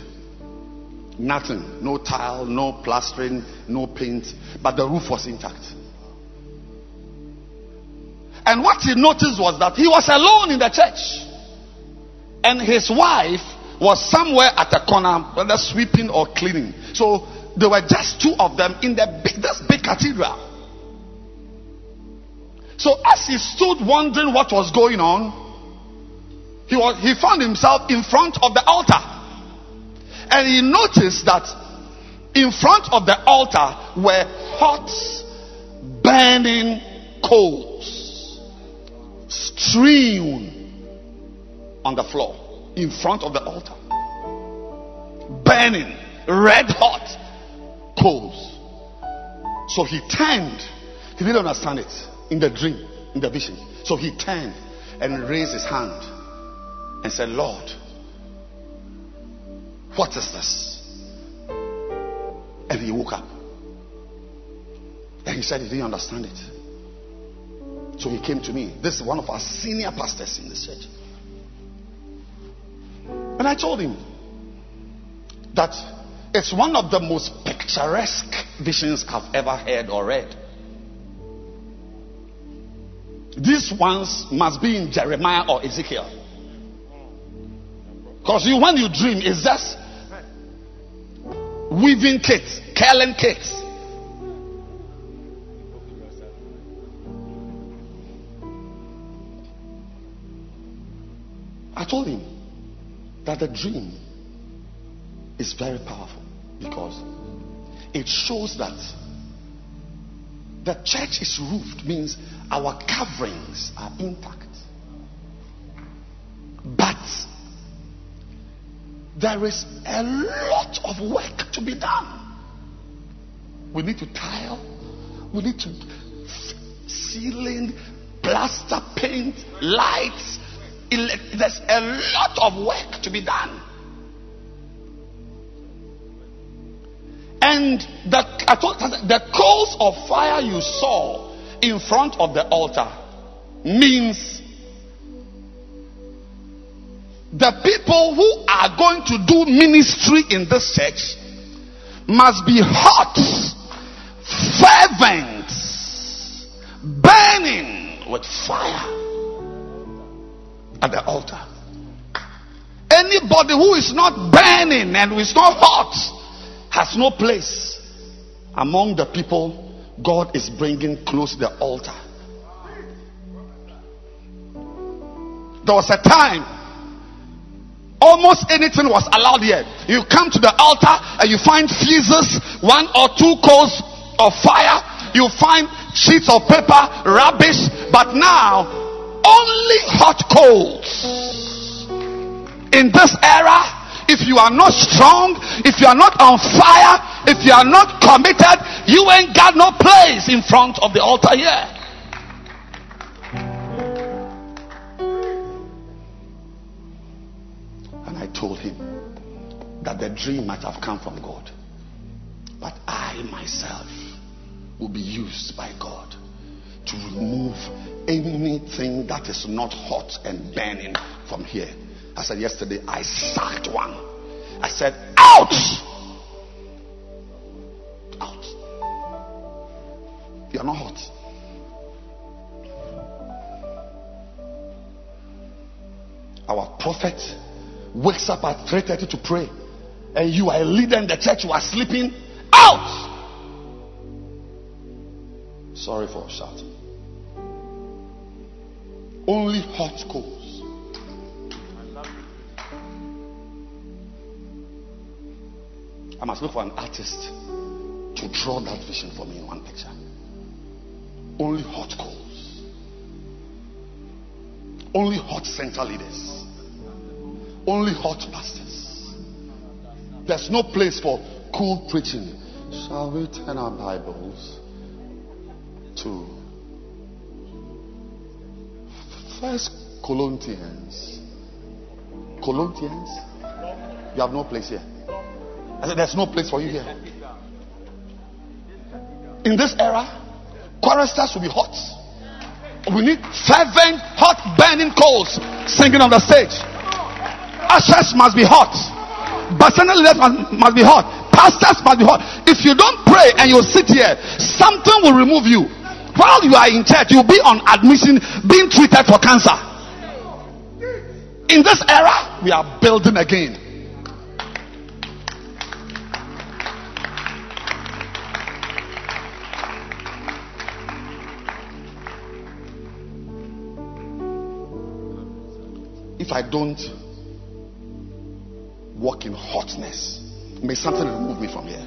Nothing, no tile, no plastering, no paint, but the roof was intact. And what he noticed was that he was alone in the church, and his wife was somewhere at a corner, whether sweeping or cleaning. So there were just two of them in the big, this big cathedral. So as he stood wondering what was going on, he was he found himself in front of the altar. And he noticed that in front of the altar were hot burning coals strewn on the floor in front of the altar. Burning, red hot coals. So he turned. He didn't understand it in the dream, in the vision. So he turned and raised his hand and said, Lord, what is this? And he woke up. And he said he didn't understand it. So he came to me. This is one of our senior pastors in this church. And I told him that it's one of the most picturesque visions I've ever heard or read. These ones must be in Jeremiah or Ezekiel. Because you, when you dream, it's just weaving kits, curling kits. I told him that the dream is very powerful because it shows that the church is roofed means our coverings are intact but there is a lot of work to be done. We need to tile. We need to ceiling plaster paint lights. There's a lot of work to be done. And the, the coals of fire you saw in front of the altar means the people who are going to do ministry in this church must be hot, fervent, burning with fire at the altar. Anybody who is not burning and who is not hot has no place among the people God is bringing close the altar. There was a time almost anything was allowed here. You come to the altar and you find fuses, one or two coals of fire. You find sheets of paper, rubbish. But now, only hot coals. In this era, if you are not strong, if you are not on fire, if you are not committed, you ain't got no place in front of the altar here. Told him that the dream might have come from God, but I myself will be used by God to remove anything that is not hot and burning from here. I said yesterday, I sacked one. I said, out! Out. You are not hot. Our prophet wakes up at 3:30 to pray, and you are in the church, you are sleeping out. Sorry for shouting. Only hot coals. I must look for an artist to draw that vision for me in one picture. Only hot coals. Only hot center leaders. Only hot pastors. There's no place for cool preaching. Shall we turn our Bibles to First Corinthians? Corinthians? You have no place here. I said, There's no place for you here. In this era, choristers will be hot. We need fervent, hot, burning coals singing on the stage. Ushers must be hot. Bacenta leaders must, must be hot. Pastors must be hot. If you don't pray and you sit here, something will remove you. While you are in church, you'll be on admission being treated for cancer. In this era, we are building again. If I don't walk in hotness, may something remove me from here.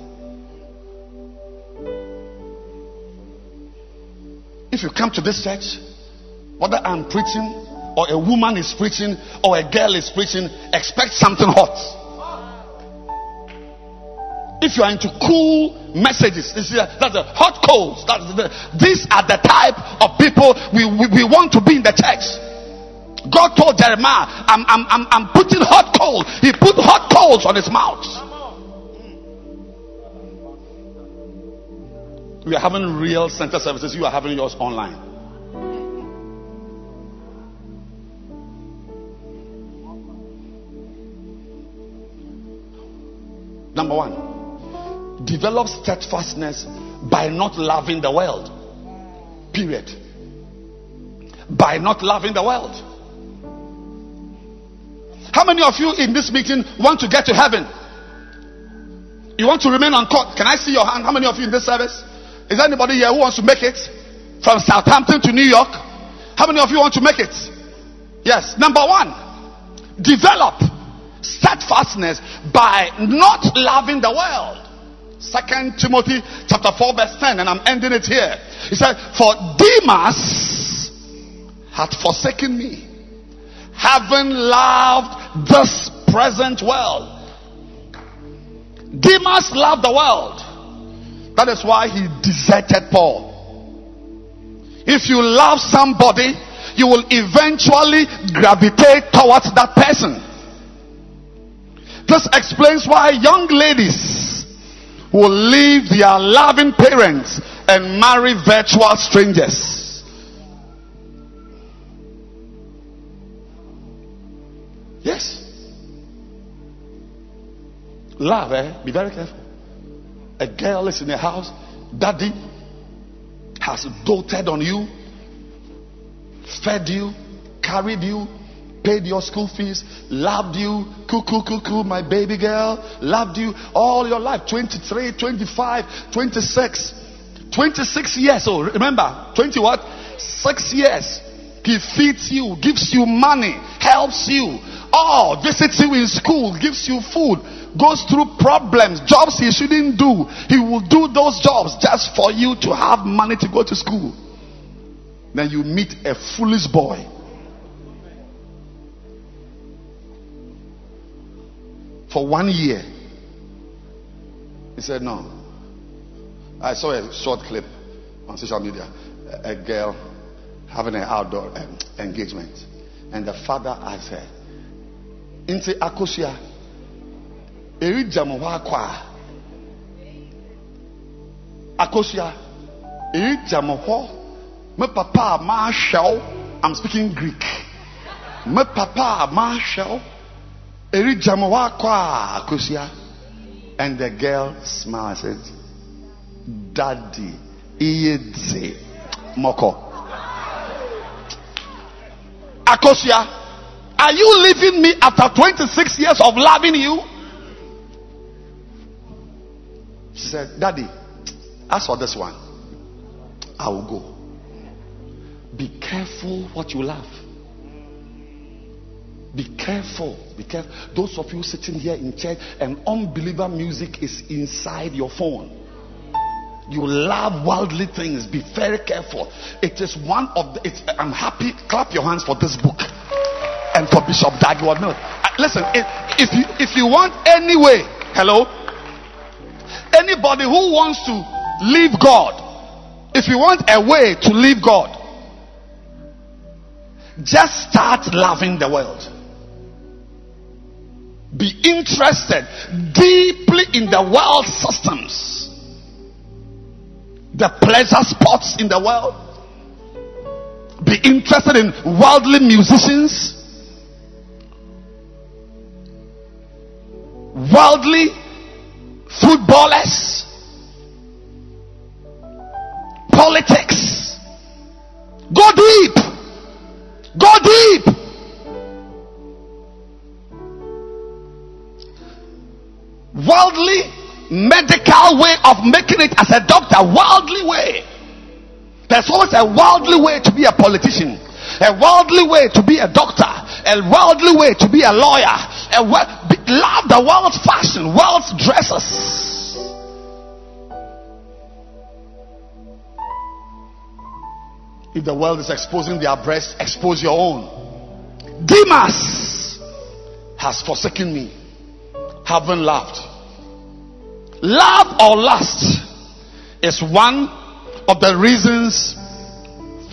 If you come to this church, whether I'm preaching or a woman is preaching or a girl is preaching, expect something hot. If you are into cool messages, this is a, that's the hot coals. That's the, these are the type of people we, we, we want to be in the church. God told Jeremiah, I'm, I'm, I'm, I'm putting hot coals. He put hot coals on his mouth. We are having real center services. You are having yours online. Number one, develop steadfastness by not loving the world. Period. By not loving the world. How many of you in this meeting want to get to heaven? You want to remain on court? Can I see your hand? How many of you in this service? Is there anybody here who wants to make it from Southampton to New York? How many of you want to make it? Yes. Number one, develop steadfastness by not loving the world. Second Timothy chapter 4 verse 10 and I'm ending it here. He said, for Demas hath forsaken me, having loved this present world. Demas loved the world. That is why he deserted Paul. If you love somebody, you will eventually gravitate towards that person. This explains why young ladies will leave their loving parents and marry virtual strangers. Yes. Love, eh? Be very careful. A girl is in the house, daddy has doted on you, fed you, carried you, paid your school fees, loved you, cuckoo, cuckoo, my baby girl, loved you all your life 23, 25, 26, 26 years old. Remember, 20 what? Six years. He feeds you, gives you money, helps you. Oh, visits you in school, gives you food, goes through problems, jobs he shouldn't do. He will do those jobs just for you to have money to go to school. Then you meet a foolish boy. For one year, he said, No. I saw a short clip on social media. A, a girl having an outdoor um, engagement. And the father asked her, Inti Akosia, Eri jamu kwa. Akosia, Eri jamu Me papa ma shell. I'm speaking Greek. Me papa ma shell. Akosia. And the girl smiled and said, Daddy, Iyedze, Moko. Akosia, are you leaving me after 26 years of loving you? She said, Daddy, as for this one, I will go. Be careful what you love. Be careful. Be careful. Those of you sitting here in church and unbeliever music is inside your phone. You love worldly things. Be very careful. It is one of the. It's, I'm happy. Clap your hands for this book and for Bishop Dag Heward. No, uh, listen. If, if you if you want any way, hello. Anybody who wants to leave God, if you want a way to leave God, just start loving the world. Be interested deeply in the world systems the pleasure spots in the world, be interested in worldly musicians, worldly footballers, politics. Go deep. Go deep. Worldly medical way of making it as a doctor, worldly way. There's always a worldly way to be a politician, a worldly way to be a doctor, a worldly way to be a lawyer. A love the world's fashion, world's dresses. If the world is exposing their breasts, expose your own. Demas has forsaken me, haven't loved Love or lust is one of the reasons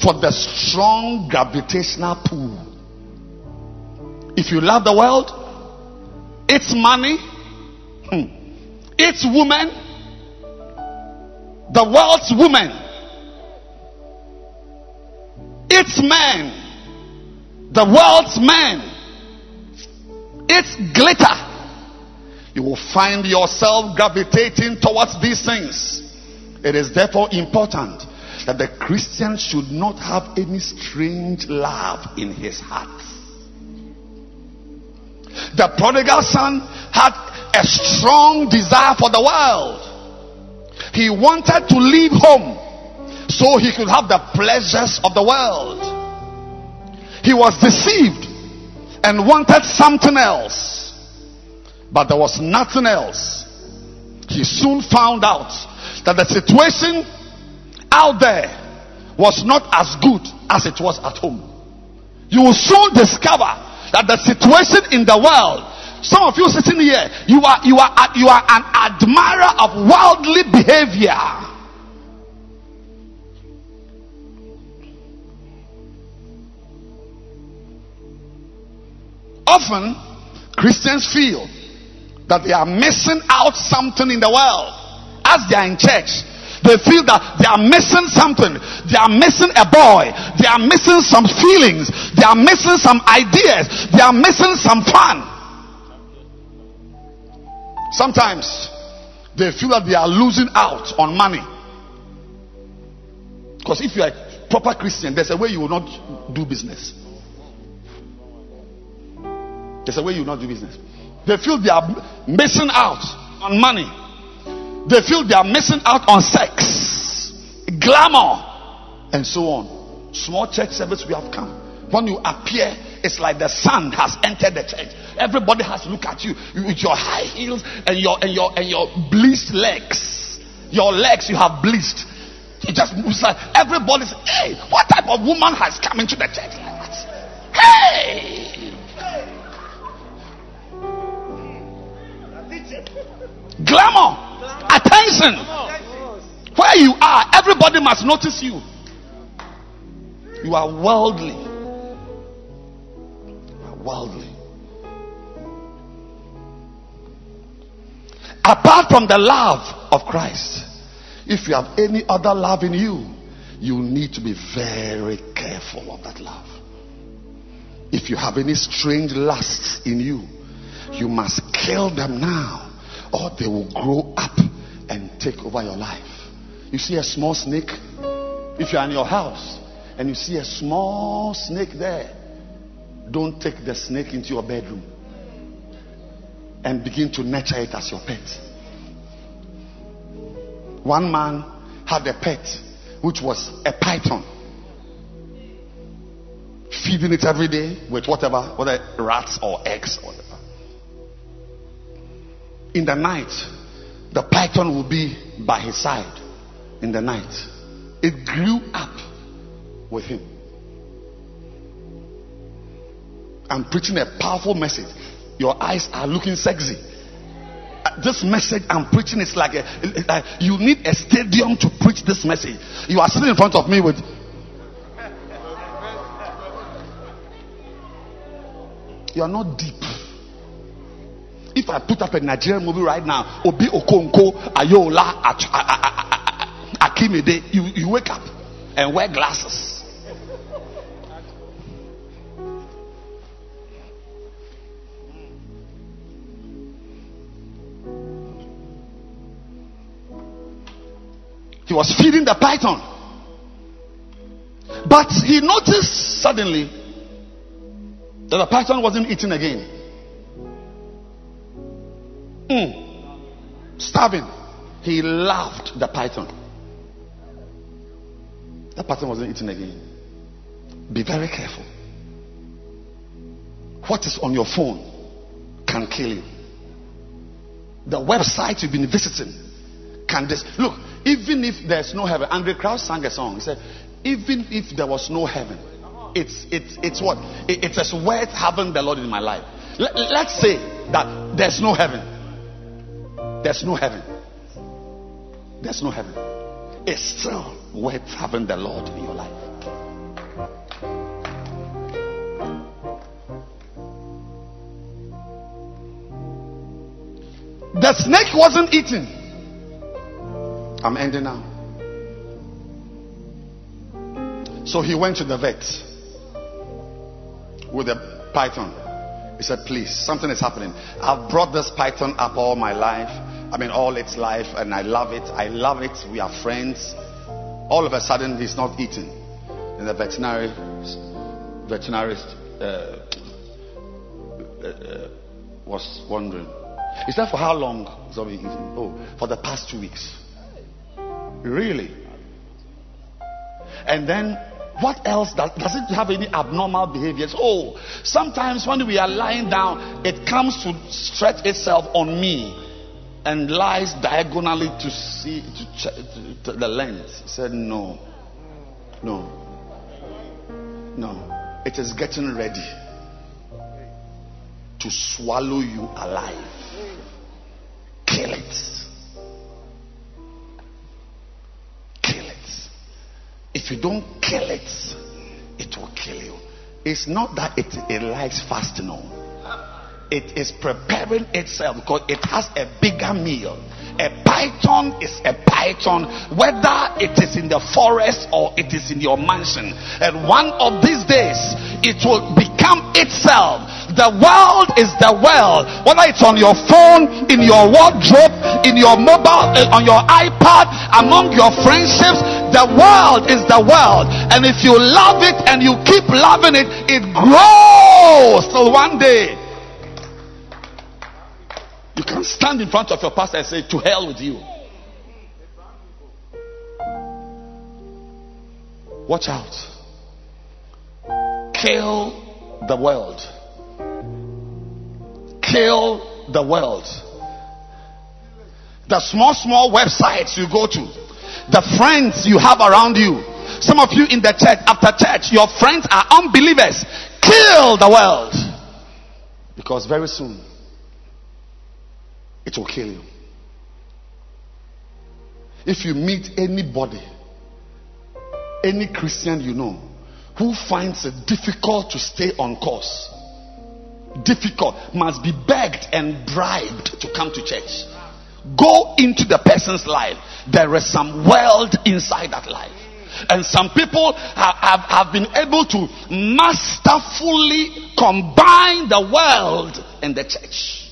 for the strong gravitational pull. If you love the world, its money, hmm, its woman, the world's woman, its men, the world's men, its glitter you will find yourself gravitating towards these things. It is therefore important that the Christian should not have any strange love in his heart. The prodigal son had a strong desire for the world. He wanted to leave home so he could have the pleasures of the world. He was deceived and wanted something else. But there was nothing else. He soon found out that the situation out there was not as good as it was at home. You will soon discover that the situation in the world some of you sitting here you are you are you are an admirer of worldly behavior often christians feel that they are missing out something in the world. As they are in church they feel that they are missing something. They are missing a boy. They are missing some feelings. They are missing some ideas. They are missing some fun. Sometimes they feel that they are losing out on money. Because if you are a proper christian there's a way you will not do business. There's a way you will not do business they feel they are missing out on money. They feel they are missing out on sex. glamour, and so on. Small church service, we have come. When you appear, it's like the sun has entered the church. Everybody has to look at you with your high heels and your and your and your bleached legs. Your legs you have bleached. You just it's like everybody's hey, what type of woman has come into the church like that? Hey! Glamour, attention. Where you are, everybody must notice you. You are worldly. You are worldly. Apart from the love of Christ, if you have any other love in you, you need to be very careful of that love. If you have any strange lusts in you, you must kill them now, or they will grow up and take over your life. You see a small snake? If you are in your house and you see a small snake there, don't take the snake into your bedroom and begin to nurture it as your pet. One man had a pet which was a python. Feeding it every day with whatever, whether rats or eggs or whatever. In the night, the python will be by his side in the night. It grew up with him. I'm preaching a powerful message. Your eyes are looking sexy. Uh, This message I'm preaching is like a, uh, you need a stadium to preach this message. You are sitting in front of me with. You are not deep. If I put up a Nigerian movie right now, Obi Okonko, Ayola, Ach- A- A- A- A- Akimede, you, you wake up and wear glasses. He was feeding the python. But he noticed suddenly that the python wasn't eating again. Mm. Starving. He laughed the python. The python wasn't eating again. Be very careful. What is on your phone can kill you. The website you've been visiting can this look even if there's no heaven Andraé Crouch sang a song he said even if there was no heaven it's it's it's what it, it is worth having the lord in my life Let, let's say that there's no heaven there's no heaven there's no heaven it's still worth having the lord in your life the snake wasn't eating I'm ending now. So he went to the vet with a python. He said, Please, something is happening. I've brought this python up all my life. I mean, all its life, and I love it. I love it. We are friends. All of a sudden, he's not eating. And the veterinary, veterinarist uh, uh, uh, was wondering, Is that for how long? He's not eating. Oh, for the past two weeks. Really? And then what else does, does it have any abnormal behaviors? Oh, sometimes when we are lying down, it comes to stretch itself on me and lies diagonally to see to, check, to, to the length. He said, No, no, no. It is getting ready to swallow you alive. Kill it. If you don't kill it, it will kill you. It's not that it, it likes fasting, no. It is preparing itself because it has a bigger meal. A python is a python, whether it is in the forest or it is in your mansion. And one of these days, it will become itself. The world is the world, whether it's on your phone, in your wardrobe, in your mobile, uh, on your iPad, among your friendships. The world is the world, and if you love it and you keep loving it, it grows till one day you can stand in front of your pastor and say, To hell with you. Watch out. Kill the world. Kill the world. The small, small websites you go to, the friends you have around you. Some of you in the church, after church, your friends are unbelievers. Kill the world. Because very soon, it will kill you. If you meet anybody, any Christian you know, who finds it difficult to stay on course, difficult, must be begged and bribed to come to church. Go into the person's life. There is some world inside that life. And some people have, have, have been able to masterfully combine the world and the church.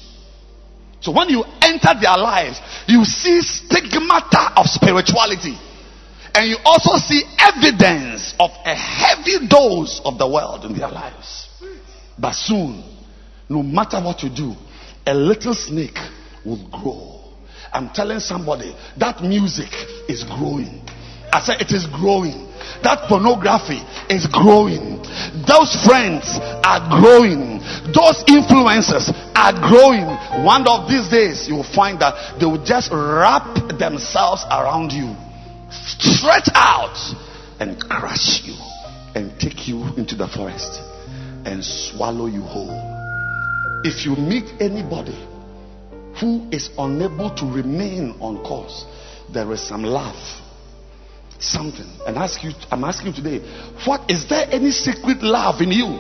So when you enter their lives, you see stigmata of spirituality. And you also see evidence of a heavy dose of the world in their lives. But soon, no matter what you do, a little snake will grow. I'm telling somebody that music is growing. I said it is growing. That pornography is growing. Those friends are growing. Those influences are growing. One of these days, you will find that they will just wrap themselves around you, stretch out, and crush you, and take you into the forest and swallow you whole. If you meet anybody who is unable to remain on course, there is some love something. And ask you i'm asking you today what is there any secret love in you?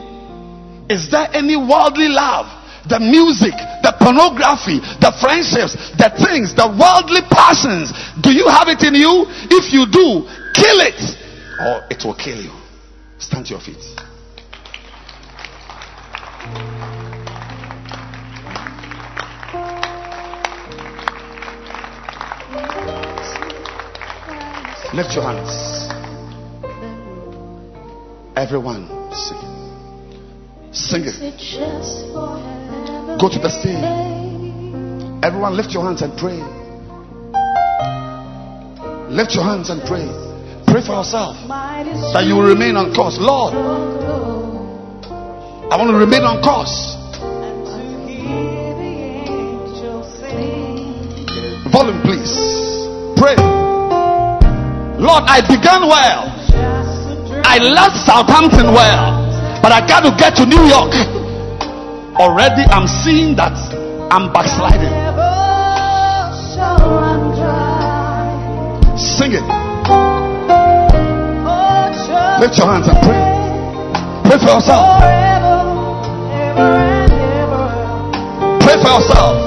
Is there any worldly love? The music the pornography the friendships the things the worldly passions do you have it in you? If you do kill it or it will kill you. Stand to your feet Lift your hands. Everyone, sing. Sing it. Go to the stage. Everyone, lift your hands and pray. Lift your hands and pray. Pray for yourself that you will remain on course. Lord, I want to remain on course. Volume, please. I began well. I left Southampton well. But I got to get to New York. Already I'm seeing that I'm backsliding. Sing it. Lift your hands and pray. Pray for yourself. Pray for yourself.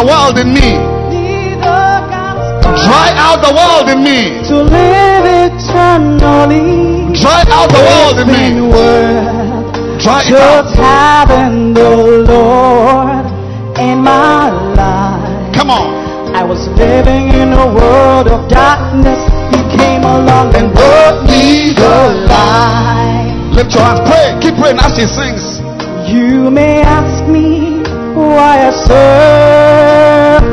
The world in me. Dry out the world in me. To live eternally. Dry out the world in me. Dry it out. Having the Lord in my life. Come on. I was living in a world of darkness You came along and brought me the light. Lift your hands, pray, keep praying as she sings. You may ask me why I serve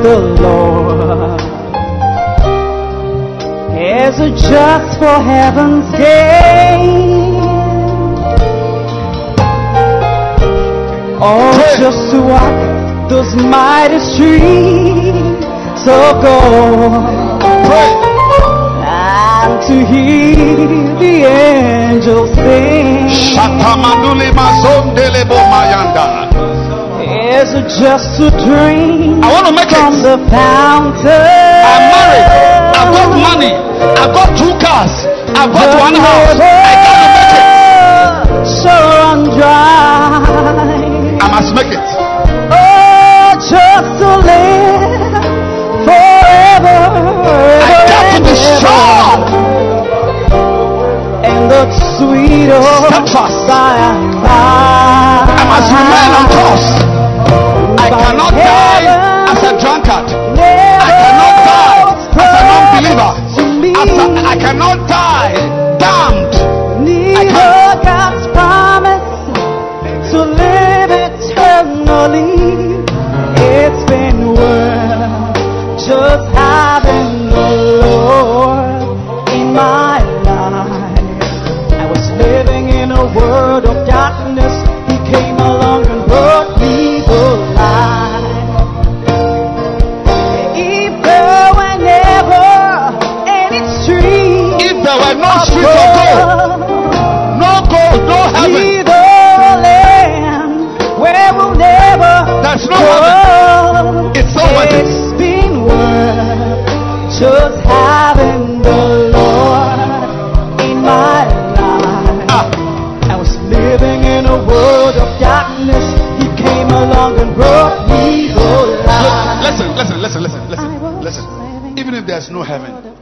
the Lord. It just for heaven's gain? Or pray. just to walk those mighty streets of gold? And to hear the angels sing. Is it just a dream? I want to make from it. the fountain. I'm married. I've got money. I've got two cars. I've got one house. I gotta make it. So run dry. I must make it. Oh, just to live forever. I got to be strong And the sweet steadfast. I must remain on course. I cannot die as a drunkard. No gold, no heaven. Be the land where we'll never There's no heaven. It's so it. It's been worth just having the Lord in my life. Ah, I was living in a world of darkness. He came along and brought me life. listen, listen, listen, listen, listen, listen. Even if there's no heaven, of.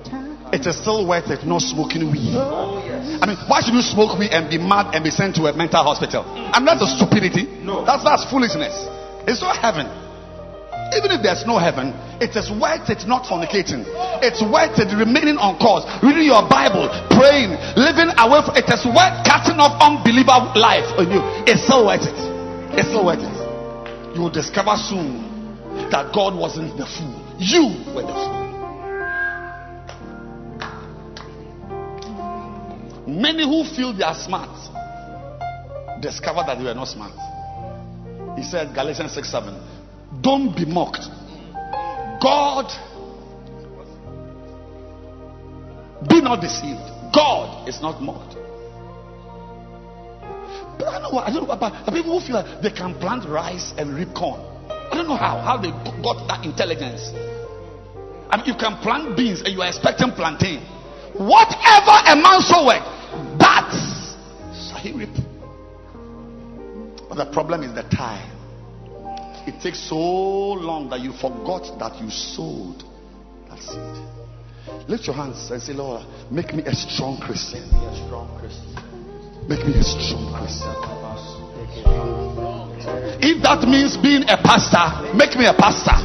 It is still worth it not smoking weed. I mean, why should you smoke weed and be mad and be sent to a mental hospital? I mean, that's a stupidity. No. That's that's foolishness. It's not heaven. Even if there's no heaven, it is worth it not fornicating. It's worth it remaining on course, reading your Bible, praying, living away from it is worth cutting off unbeliever life on you. It's still worth it. It's still worth it. You will discover soon that God wasn't the fool. You were the fool. Many who feel they are smart discover that they were not smart. He said, Galatians 6 7, don't be mocked. God, be not deceived. God is not mocked. But I don't know, what, I don't know the people who feel like they can plant rice and reap corn. I don't know how, how they got that intelligence. I mean, you can plant beans and you are expecting plantain. Whatever a man soweth, that shall he reap. But the problem is the time. It takes so long that you forgot that you sowed that seed. Lift your hands and say, Lord, make me a strong Christian. Make me a strong Christian. If that means being a pastor, make me a pastor.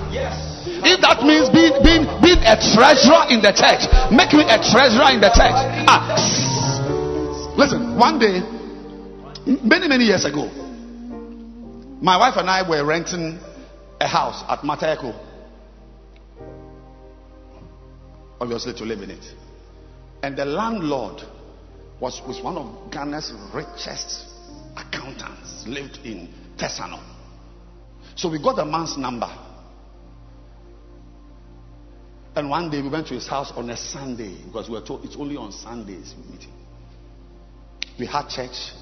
If that means being, being, being a treasurer in the church, make me a treasurer in the church. Ah, listen, one day, many, many years ago, my wife and I were renting a house at Mataheko. Obviously, to live in it. And the landlord was, was one of Ghana's richest accountants, lived in Tesano. So we got the man's number. And one day we went to his house on a Sunday because we were told it's only on Sundays we meet him. We had church,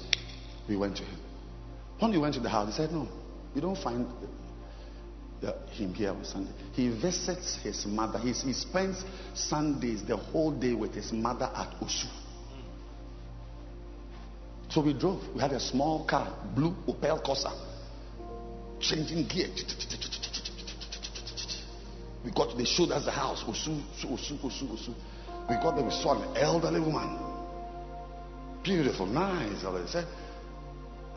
we went to him. When we went to the house, he said, No, you don't find him here on Sunday. He visits his mother. He, he spends Sundays the whole day with his mother at Osu. So we drove. We had a small car, blue Opel Corsa, changing gear. We got, they showed us the house. Osu, Osu, Osu, Osu. We got there, we saw an elderly woman. Beautiful, nice. Said,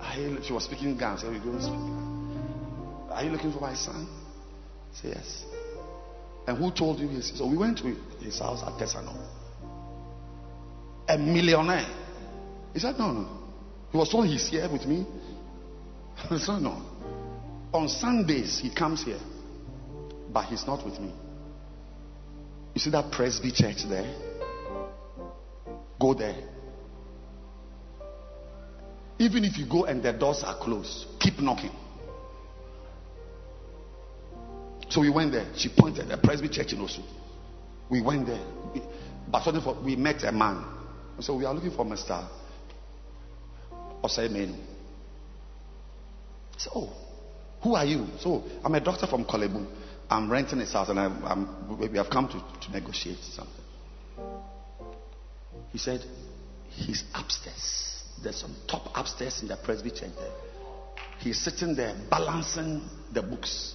are you, she was speaking Ghana. So you don't speak. Are you looking for my son? Said, yes. And who told you this? So we went to his house at Tesano. A millionaire. He said, no, no. He was told he's here with me. (laughs) I said, no. On Sundays, he comes here but he's not with me. You see that Presby church there? Go there. Even if you go and the doors are closed, keep knocking. So we went there. She pointed at Presby church in Osu. We went there. But suddenly we met a man. So we are looking for Mr. Osaimenu. So, oh, who are you? So, I'm a doctor from Korle Bu. I'm renting his house and I, we have come to, to negotiate something. He said, He's upstairs. There's some top upstairs in the Presby church there. He's sitting there balancing the books.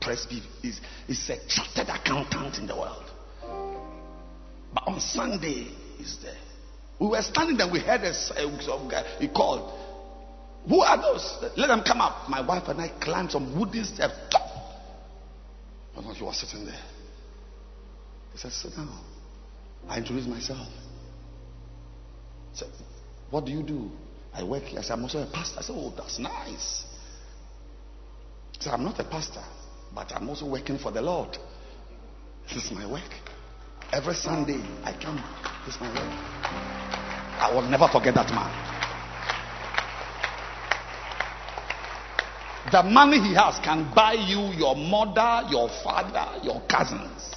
Presby is, is a chartered accountant in the world. But on Sunday, he's there. We were standing there, we heard a, some guy, he called. Who are those? Let them come up. My wife and I climbed some wooden steps. He was sitting there, he said, Sit down. I introduced myself. He said, What do you do? I work here. I said, I'm also a pastor. I said, Oh, that's nice. Said, I'm not a pastor, but I'm also working for the Lord. (laughs) This is my work. Every Sunday I come. This is my work. I will never forget that man. The money he has can buy you your mother, your father, your cousins.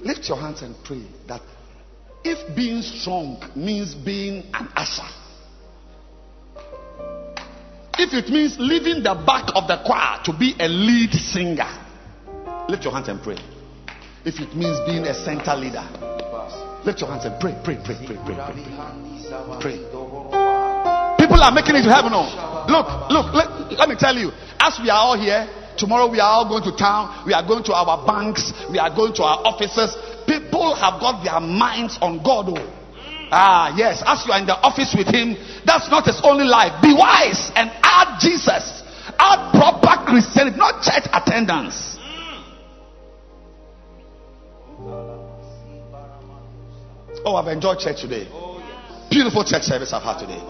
Lift your hands and pray that if being strong means being an usher, if it means leaving the back of the choir to be a lead singer, lift your hands and pray. If it means being a center leader, lift your hands and pray, pray, pray, pray, pray, pray. pray. People are making it to heaven. Oh. Look, look, let, let me tell you, as we are all here, tomorrow we are all going to town, we are going to our banks, we are going to our offices. People have got their minds on God. Oh. Ah, yes. As you are in the office with him, that's not his only life. Be wise and add Jesus. Add proper Christianity, not church attendance. Oh, I've enjoyed church today. Beautiful church service I've had today.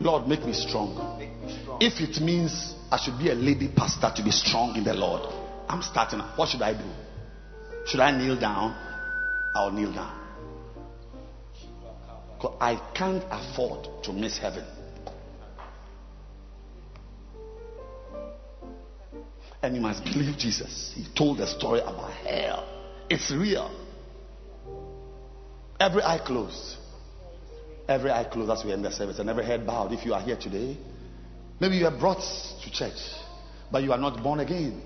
Lord, make me strong. If it means I should be a lady pastor to be strong in the Lord, I'm starting. What should I do? Should I kneel down? I'll kneel down. I can't afford to miss heaven. And you must believe Jesus. He told the story about hell. It's real. Every eye closed. Every eye closed as we end the service and every head bowed. If you are here today, maybe you are brought to church, but you are not born again.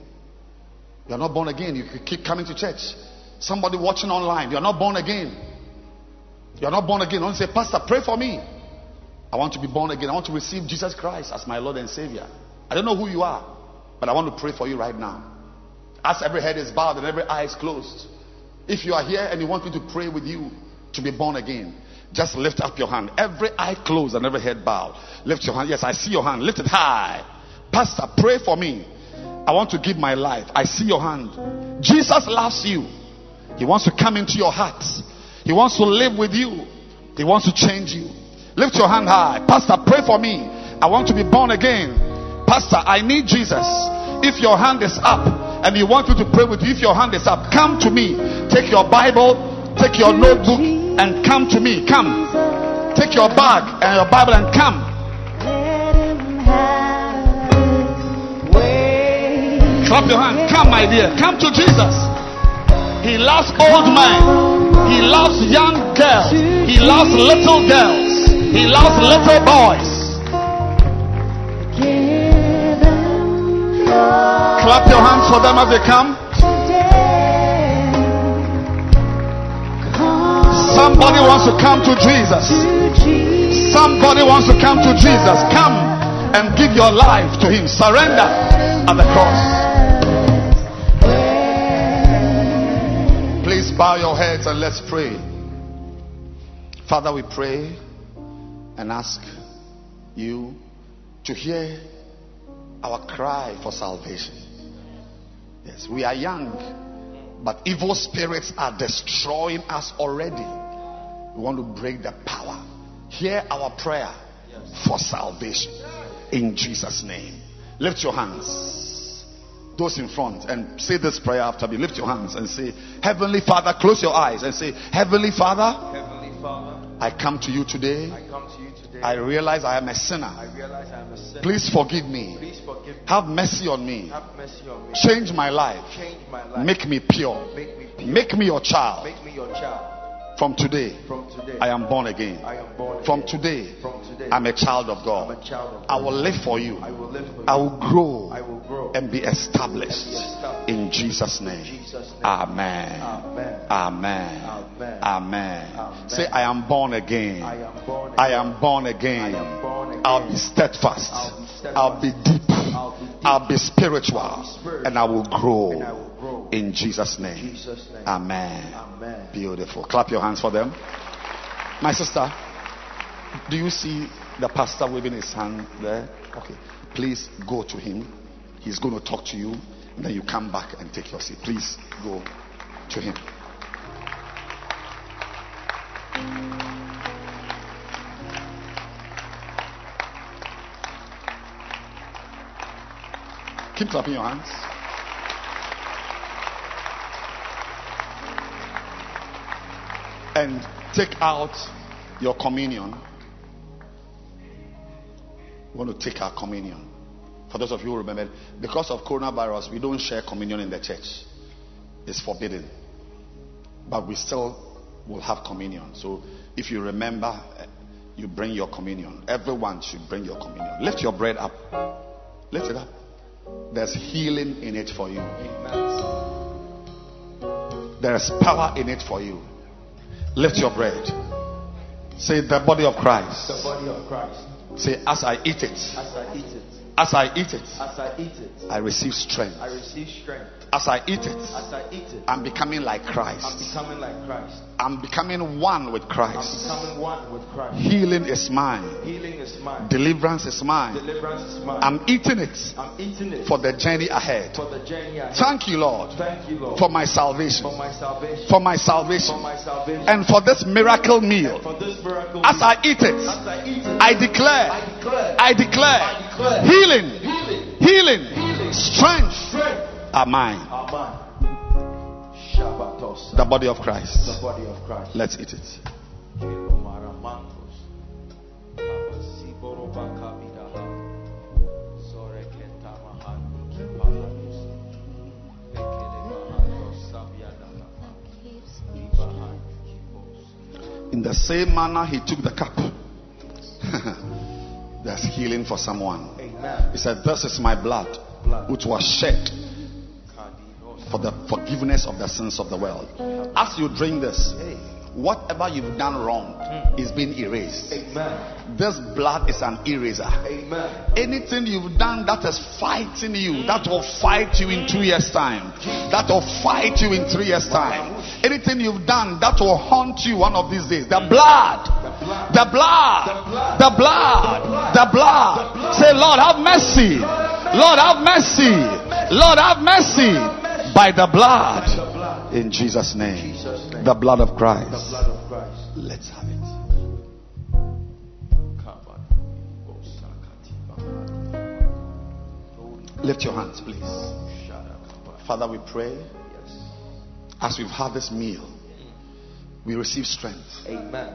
You are not born again. You keep coming to church. Somebody watching online, you are not born again. You are not born again. Don't say, Pastor, pray for me. I want to be born again. I want to receive Jesus Christ as my Lord and Savior. I don't know who you are, but I want to pray for you right now. As every head is bowed and every eye is closed. If you are here and you want me to pray with you to be born again, just lift up your hand. Every eye closed and every head bowed. Lift your hand. Yes, I see your hand. Lift it high. Pastor, pray for me. I want to give my life. I see your hand. Jesus loves you. He wants to come into your heart. He wants to live with you. He wants to change you. Lift your hand high. Pastor, pray for me. I want to be born again. Pastor, I need Jesus. If your hand is up and you want me to pray with you, if your hand is up, come to me. Take your Bible, take your notebook, and come to me. Come. Take your bag and your Bible and come. Clap your hand. Come, my dear. Come to Jesus. He loves old men. He loves young girls. He loves little girls. He loves little boys. Clap your hands for them as they come. Somebody wants to come to Jesus. Somebody wants to come to Jesus. Come and give your life to Him. Surrender at the cross. Bow your heads and let's pray. Father, we pray and ask you to hear our cry for salvation. Yes, we are young, but evil spirits are destroying us already. We want to break the power. Hear our prayer for salvation in Jesus' name. Lift your hands those in front and say this prayer after me. Lift your hands and say, Heavenly Father, close your eyes and say, Heavenly Father, Heavenly Father, I come to you today. I come to you today. I realize I am a sinner. I realize I am a sinner. Please forgive me. Please forgive me. Have mercy on me. Have mercy on me. Change my life. Change my life. Make me pure. Make me pure. Make me your child. Make me your child. From today, From today, I am born again. I am born From again. today, From today, I'm a child of God. child of I God. will live for you. I will live for you. I will grow I will grow. and be established And be established. in Jesus' name. Jesus' name. Amen. Amen. Amen. Amen. Amen. Say, I am born again. I am born again. am born again. I am born again. I'll be steadfast. I'll be steadfast. I'll be deep. I'll be deep. I'll be spiritual. I'll be spiritual. And I will grow. And I will grow. In Jesus' name. Jesus' name. Amen. Amen. Beautiful. Clap your hands for them. My sister, do you see the pastor waving his hand there? Okay. Please go to him. He's going to talk to you. And then you come back and take your seat. Please go to him. Keep clapping your hands. And take out your communion. We want to take our communion. For those of you who remember, because of coronavirus, we don't share communion in the church. It's forbidden. But we still will have communion. So if you remember, you bring your communion. Everyone should bring your communion. Lift your bread up. Lift it up. There's healing in it for you. There's power in it for you. Lift your bread. Say the body of Christ. The body of Christ. Say as I eat it. As I eat it. As I eat it. As I eat it. I receive strength. I receive strength. As I eat it. As I eat it. I'm becoming like I'm Christ. becoming like Christ. I'm becoming one with I'm Christ. becoming one with Christ. Healing is mine. Healing is mine. Deliverance is mine. Deliverance is mine. I'm eating it I'm eating it for the journey ahead. for the journey ahead. Thank you, Lord, Thank you, Lord, for my salvation. for my salvation. For my For my salvation. And for this miracle meal. for this miracle. As I eat As it, I eat it, I declare, I declare, I declare I declare healing, healing, healing, healing, strength strength are mine. are mine. The body of Christ. the body of Christ. Let's eat it. Kilomaramantos. Abasiborobacabidaha. Zorekentamahandu kipahanus. Bekelebahandos sabiadaha. Ibahandu kibos. In the same manner, he took the cup. (laughs) There's healing for someone. Amen. He said, This is my blood, Blood. which was shed. For the forgiveness of the sins of the world. As you drink this, whatever you've done wrong hmm. is being erased. Amen. This blood is an eraser. Amen. Anything you've done that is fighting you, that will fight you in two years' time, that will fight you in three years' time. Anything you've done that will haunt you one of these days, the blood, The blood. the blood, the blood, the blood. Say, Lord, have mercy. Lord, have mercy. Lord, have mercy. By the blood. In Jesus' name. The blood of Christ. blood of Christ. Let's have it. Lift your hands, please. Father, we pray Yes. as we've had this meal, we receive strength. Amen.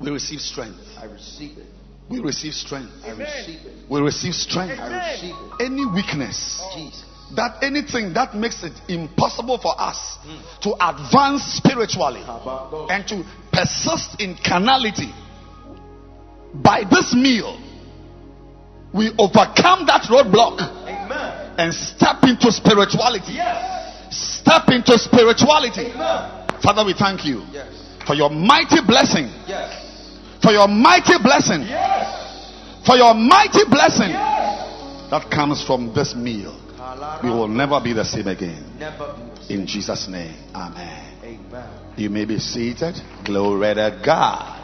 We receive strength. I receive it. We receive strength. I receive it. We receive strength. I receive it. Any weakness, Jesus. That anything that makes it impossible for us to advance spiritually and to persist in carnality, by this meal, we overcome that roadblock Amen. and step into spirituality. Yes. Step into spirituality. Amen. Father, we thank you Yes. for your mighty blessing, Yes. for your mighty blessing, Yes. for your mighty blessing that comes from this meal. We will never be the same again. In Jesus' name, Amen. Amen. You may be seated. Glory to God.